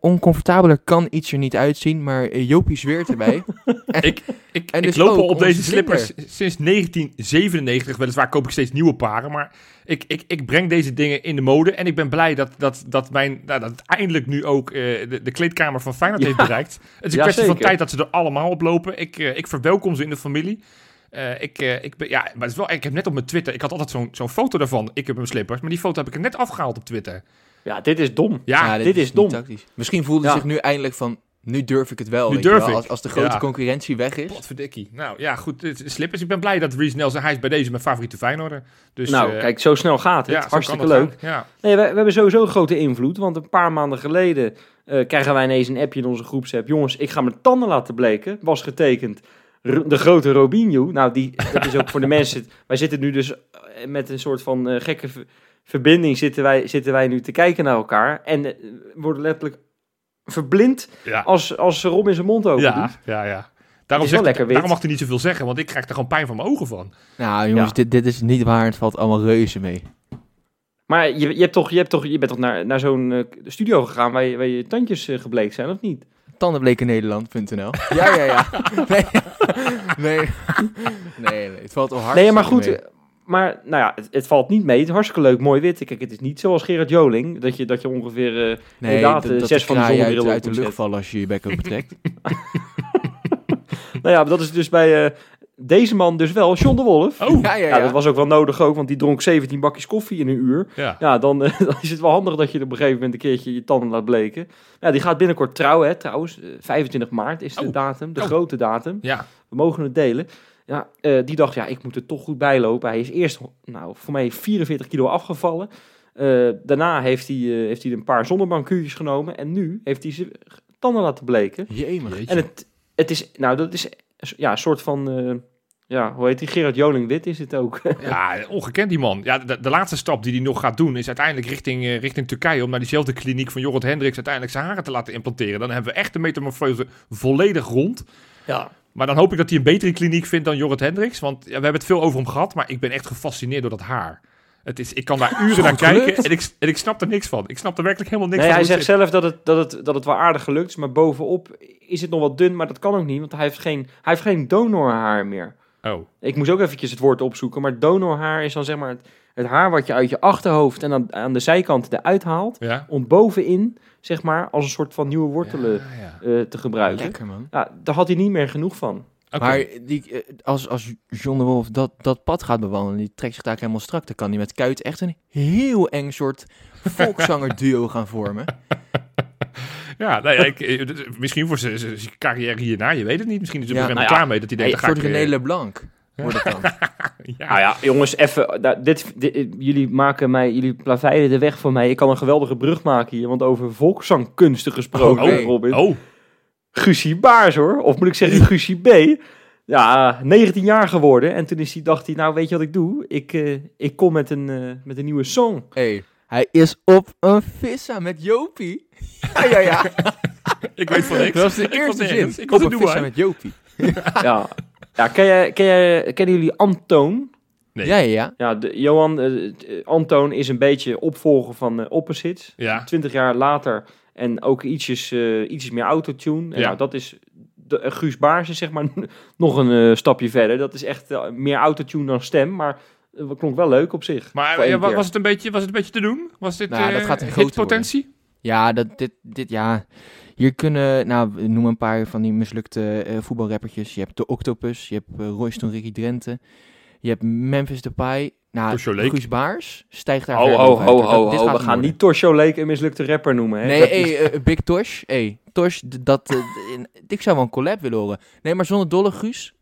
oncomfortabeler kan iets er niet uitzien. Maar eh, Jopie zweert erbij. Ik, ik, En ik dus loop al op deze slippers sinds 1997. Weliswaar koop ik steeds nieuwe paren, maar ik, ik, ik breng deze dingen in de mode. En ik ben blij dat, dat, dat, mijn, nou, dat het eindelijk nu ook eh, de, de kleedkamer van Feyenoord Ja. heeft bereikt. Het is een Ja, kwestie van tijd dat ze er allemaal op lopen. Ik, eh, ik verwelkom ze in de familie. Ik, ik, ben, ja, maar het is wel, ik heb net op mijn Twitter, ik had altijd zo'n zo'n foto daarvan. Ik heb mijn slippers, maar die foto heb ik er net afgehaald op Twitter. Ja, dit is dom. Ja, dit is dom. tactisch. Misschien voelde Ja. zich nu eindelijk van, nu durf ik het wel. Nu durf wel. ik. Als, als de grote Ja. concurrentie weg is. potverdikkie. Nou ja, goed, slippers. Ik ben blij dat Reece Nelson, hij is bij deze mijn favoriete Feyenoorder. Dus, nou, eh, kijk, zo snel gaat het. ja, Hartstikke leuk. Ja. Nee, we, we hebben sowieso een grote invloed. Want een paar maanden geleden eh, krijgen wij ineens een appje in onze groepsapp. Jongens, ik ga mijn tanden laten bleken. Was getekend. R- de grote Robinho. Nou, die, dat is ook voor de mensen. Wij zitten nu dus eh, met een soort van eh, gekke verbinding. Zitten wij, zitten wij nu te kijken naar elkaar. En eh, worden letterlijk verblind Ja. als, als Rob in zijn mond open Ja, doet. ja, ja. Daarom, zegt, lekker daarom mag hij niet zoveel zeggen, want ik krijg er gewoon pijn van mijn ogen van. Nou jongens, Ja. dit, dit is niet waar. Het valt allemaal reuze mee. Maar je, je, hebt toch, je, hebt toch, je bent toch naar, naar zo'n eh, studio gegaan waar je, waar je tandjes eh, gebleekt zijn, of niet? Tandenblekennederland.nl Ja, ja, ja. Nee, nee. nee, nee. Het valt al hard. Nee, maar goed. Maar nou ja, het, het valt niet mee. Het is hartstikke leuk, mooi wit. Kijk, het is niet zoals Gerard Joling, dat je, dat je ongeveer... eh, Nee, inderdaad, dat, eh, dat zes de van de uit, uit de lucht vallen als je je bek open trekt. nou ja, dat is dus bij, eh, deze man dus wel, John de Wolf. Oh, Ja, ja, Ja, ja. dat was ook wel nodig ook, want die dronk 17 bakjes koffie in een uur. ja. Ja, dan, dan is het wel handig dat je op een gegeven moment een keertje je tanden laat bleken. Ja, die gaat binnenkort trouwen, hè, trouwens. Eh, 25 maart is de Oh. datum, de Oh. grote datum. Ja. We mogen het delen. Ja, eh, die dacht, ja, ik moet er toch goed bij lopen. Hij is eerst, nou, voor mij 44 kilo afgevallen. Eh, daarna heeft hij, eh, heeft hij een paar zonnebankkuurtjes genomen. En nu heeft hij zijn tanden laten bleken. Jemig. En het, het is, nou, dat is ja, een soort van, eh, ja, hoe heet die? Gerard Joling-Wit is het ook. Ja, ongekend die man. Ja, de, de laatste stap die hij nog gaat doen is uiteindelijk richting, richting Turkije om naar diezelfde kliniek van Jorrit Hendricks uiteindelijk zijn haren te laten implanteren. Dan hebben we echt de metamorfose volledig rond. ja. Maar dan hoop ik dat hij een betere kliniek vindt dan Jorrit Hendricks. Want ja, we hebben het veel over hem gehad, maar ik ben echt gefascineerd door dat haar. Het is, ik kan daar uren naar kijken en ik, en ik snap er niks van. Ik snap er werkelijk helemaal niks Nee, van. hij zegt zelf dat het, dat, het, dat het wel aardig gelukt is, maar bovenop is het nog wat dun, maar dat kan ook niet, want hij heeft geen, hij heeft geen donorhaar meer. Oh, Ik moest ook eventjes het woord opzoeken, maar donorhaar is dan zeg maar het, het haar wat je uit je achterhoofd en aan, aan de zijkant eruit haalt, ja. om bovenin, zeg maar, als een soort van nieuwe wortelen Ja, ja. eh, te gebruiken. Lekker, man. Ja, daar had hij niet meer genoeg van. Maar die, eh, als, als John de Wolf dat, dat pad gaat bewandelen, die trekt zich daar helemaal strak, dan kan hij met Kuit echt een heel eng soort volkszanger duo gaan vormen. Ja, nou ja, ik, eh, misschien voor zijn carrière hierna, je weet het niet. Misschien is hij Ja, er helemaal nou ja. klaar mee dat hij denkt, Hey, Een ga soort. René LeBlanc wordt het dan. ja. Nou ja, jongens, even, dit, dit- jullie maken mij, jullie plaveiden de weg voor mij. Ik kan een geweldige brug maken hier, want over volkszangkunsten gesproken, Oh, nee. Robin. Oh, Guussie Baars hoor. Of moet ik zeggen Guussie B. Ja, 19 jaar geworden. En toen is hij, dacht hij, nou weet je wat ik doe? Ik, eh, ik kom met een, eh, met een nieuwe song. Hey, hij is op een vissa met Jopie. Ja, ja, ja. ik weet van niks. Dat was de Ik was eerste zin. Ik was op een vissa met Jopie. ja, ja ken jij, ken jij, kennen jullie Antoon? Nee. Ja, ja, ja. Ja, de, Johan, eh, eh, Antoon is een beetje opvolger van eh Opposites. Ja. 20 jaar later en ook ietsjes, eh, ietsjes meer autotune. En Ja. nou, dat is... De, Guus Baars is zeg maar nog een eh, stapje verder. Dat is echt meer autotune dan stem, maar het klonk wel leuk op zich. Maar was het, een beetje, was het een beetje te doen? Was dit Nou, dat eh, gaat een grote hitpotentie? Ja, dat, dit, dit, ja. Hier kunnen, nou, noem een paar van die mislukte eh, voetbalrappertjes. Je hebt de Octopus, je hebt uh, Royston Ricky Drenthe, je hebt Memphis Depay. Nou. Guus Baars stijgt daar. Dat- ho, dit ho. gaat We gaan worden. niet Torsho Leek een mislukte rapper noemen. Hè? Nee, Dat hey, is- eh, Big Tosh. Hey, Tosh, dat, eh, in- ik zou wel een collab willen horen. Nee, maar zonder dolle Guus,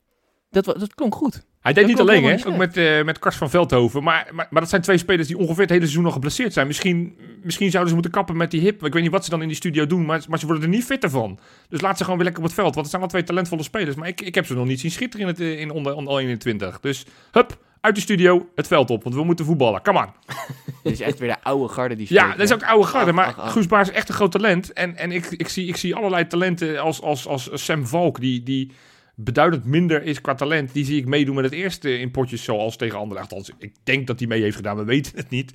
dat, dat klonk goed. Hij deed Dat niet alleen, hè? Ook met, eh met Kars van Veldhoven. Maar, maar, maar dat zijn twee spelers die ongeveer het hele seizoen nog geblesseerd zijn. Misschien, misschien zouden ze moeten kappen met die hip. Ik weet niet wat ze dan in die studio doen, maar, maar ze worden er niet fitter van. Dus laat ze gewoon weer lekker op het veld. Want het zijn al twee talentvolle spelers. Maar ik, ik heb ze nog niet zien schitteren in, het, eh, in onder, onder 21. Dus hup, uit de studio, het veld op. Want we moeten voetballen. Come on. Dit is echt weer de oude garde die Ja, spreekt, dat is ook oude garde. Ach, Maar. Guus Baars is echt een groot talent. En, en ik, ik, zie, ik zie allerlei talenten als, als, als Sam Valk, die, die beduidend minder is qua talent. Die zie ik meedoen met het eerste in potjes zoals tegen Anderlecht. Althans, ik denk dat hij mee heeft gedaan, we weten het niet.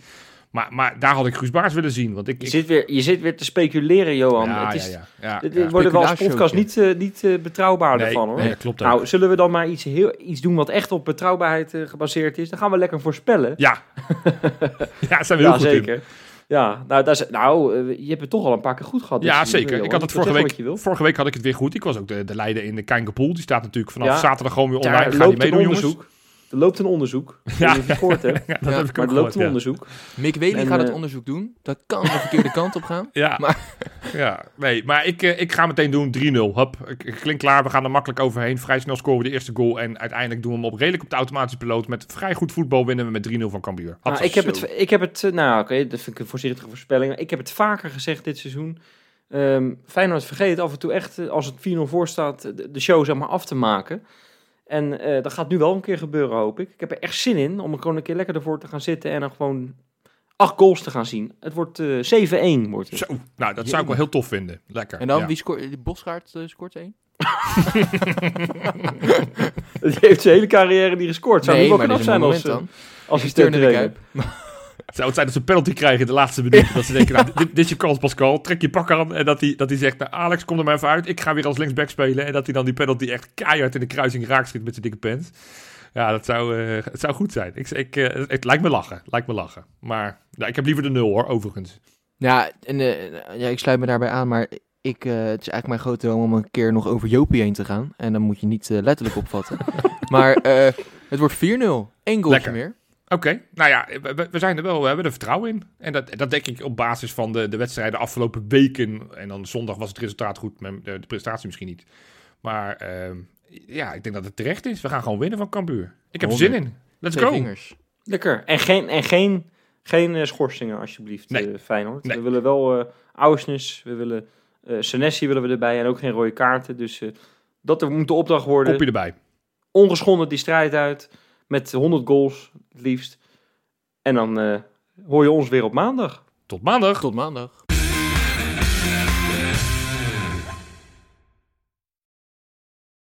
Maar, maar daar had ik Guus Baars willen zien. Want ik, je, ik- zit weer, je zit weer te speculeren, Johan. ja, het is, ja, ja, ja, Dit ja. worden we als podcast niet, eh, niet eh, betrouwbaarder Nee, van hoor. nee, klopt ook. Nou, zullen we dan maar iets, heel, iets doen wat echt op betrouwbaarheid eh, gebaseerd is? Dan gaan we lekker voorspellen. ja. ja, zijn we heel Ja, goed in. Ja, nou, is, nou eh, je hebt het toch al een paar keer goed gehad. dit Ja, zeker. Ik had het vorige week, vorige week had ik het weer goed. Ik was ook de, de leider in de Kijngepool. Die staat natuurlijk vanaf Ja, zaterdag gewoon weer Daar online. Ga die meedoen, jongens. Er loopt een onderzoek. Je het gehoord Ja, dat Ja, heb ik maar er loopt een ja. onderzoek. Mick gaat het eh, onderzoek doen. Dat kan de verkeerde kant op gaan. Ja, Maar- ja nee, maar ik, eh, ik ga meteen doen 3-0. Hup, ik, ik klink klaar, we gaan er makkelijk overheen. Vrij snel scoren we de eerste goal. En uiteindelijk doen we hem op redelijk op de automatische piloot. Met vrij goed voetbal winnen we met 3-0 van Cambuur. Nou, ik heb het, ik heb het, eh, nou oké, dat vind ik een voorzichtige voorspelling. Ik heb het vaker gezegd dit seizoen. Ehm Feyenoord vergeet af en toe echt, als het 4-0 voor staat, de, de show zeg maar af te maken. En eh, dat gaat nu wel een keer gebeuren, hoop ik. Ik heb er echt zin in om er gewoon een keer lekker ervoor te gaan zitten en dan gewoon acht goals te gaan zien. Het wordt eh 7-1. Wordt het. Zo, nou, dat zou ik wel heel tof vinden. Lekker. En dan, ja. wie scoort? Bosgaard eh, scoort één? Die heeft zijn hele carrière niet gescoord. Zou nee, niet wel knap zijn als, eh, dan. als assistent turnen de kuip. Zou het zijn dat ze een penalty krijgen in de laatste minuut. Dat ze denken, nou, dit, dit is je kans Pascal, trek je pak aan. En dat hij, dat hij zegt, nou, Alex, kom er maar even uit. Ik ga weer als linksback spelen. En dat hij dan die penalty echt keihard in de kruising raakt schiet met zijn dikke pens. Ja, dat zou, eh, het zou goed zijn. Ik, ik, eh, het, lijkt me lachen. Lijkt me lachen. Maar nou, ik heb liever de nul hoor, overigens. Ja, en, eh, ja, ik sluit me daarbij aan, maar ik, het is eigenlijk mijn grote droom om een keer nog over Jopie heen te gaan. En dan moet je niet letterlijk opvatten. Maar het wordt 4-0. Eén goaltje Lekker. meer. Oké, nou ja, we, we zijn er wel, we hebben er vertrouwen in. En dat, dat denk ik op basis van de, de wedstrijden afgelopen weken. En dan zondag was het resultaat goed, maar de, de prestatie misschien niet. Maar ehm, ja, ik denk dat het terecht is. We gaan gewoon winnen van Cambuur. Ik heb er zin in. Let's Twee go. vingers. Lekker. En geen, en geen, geen eh, schorsingen, alsjeblieft, Nee. eh, Feyenoord. Nee. We willen wel eh Ausnes, we willen eh Senesi willen we erbij en ook geen rode kaarten. Dus dat er moet de opdracht worden. Kopje erbij. Ongeschonden die strijd uit, met 100 goals het liefst. En dan eh, hoor je ons weer op maandag. Tot maandag. Tot maandag.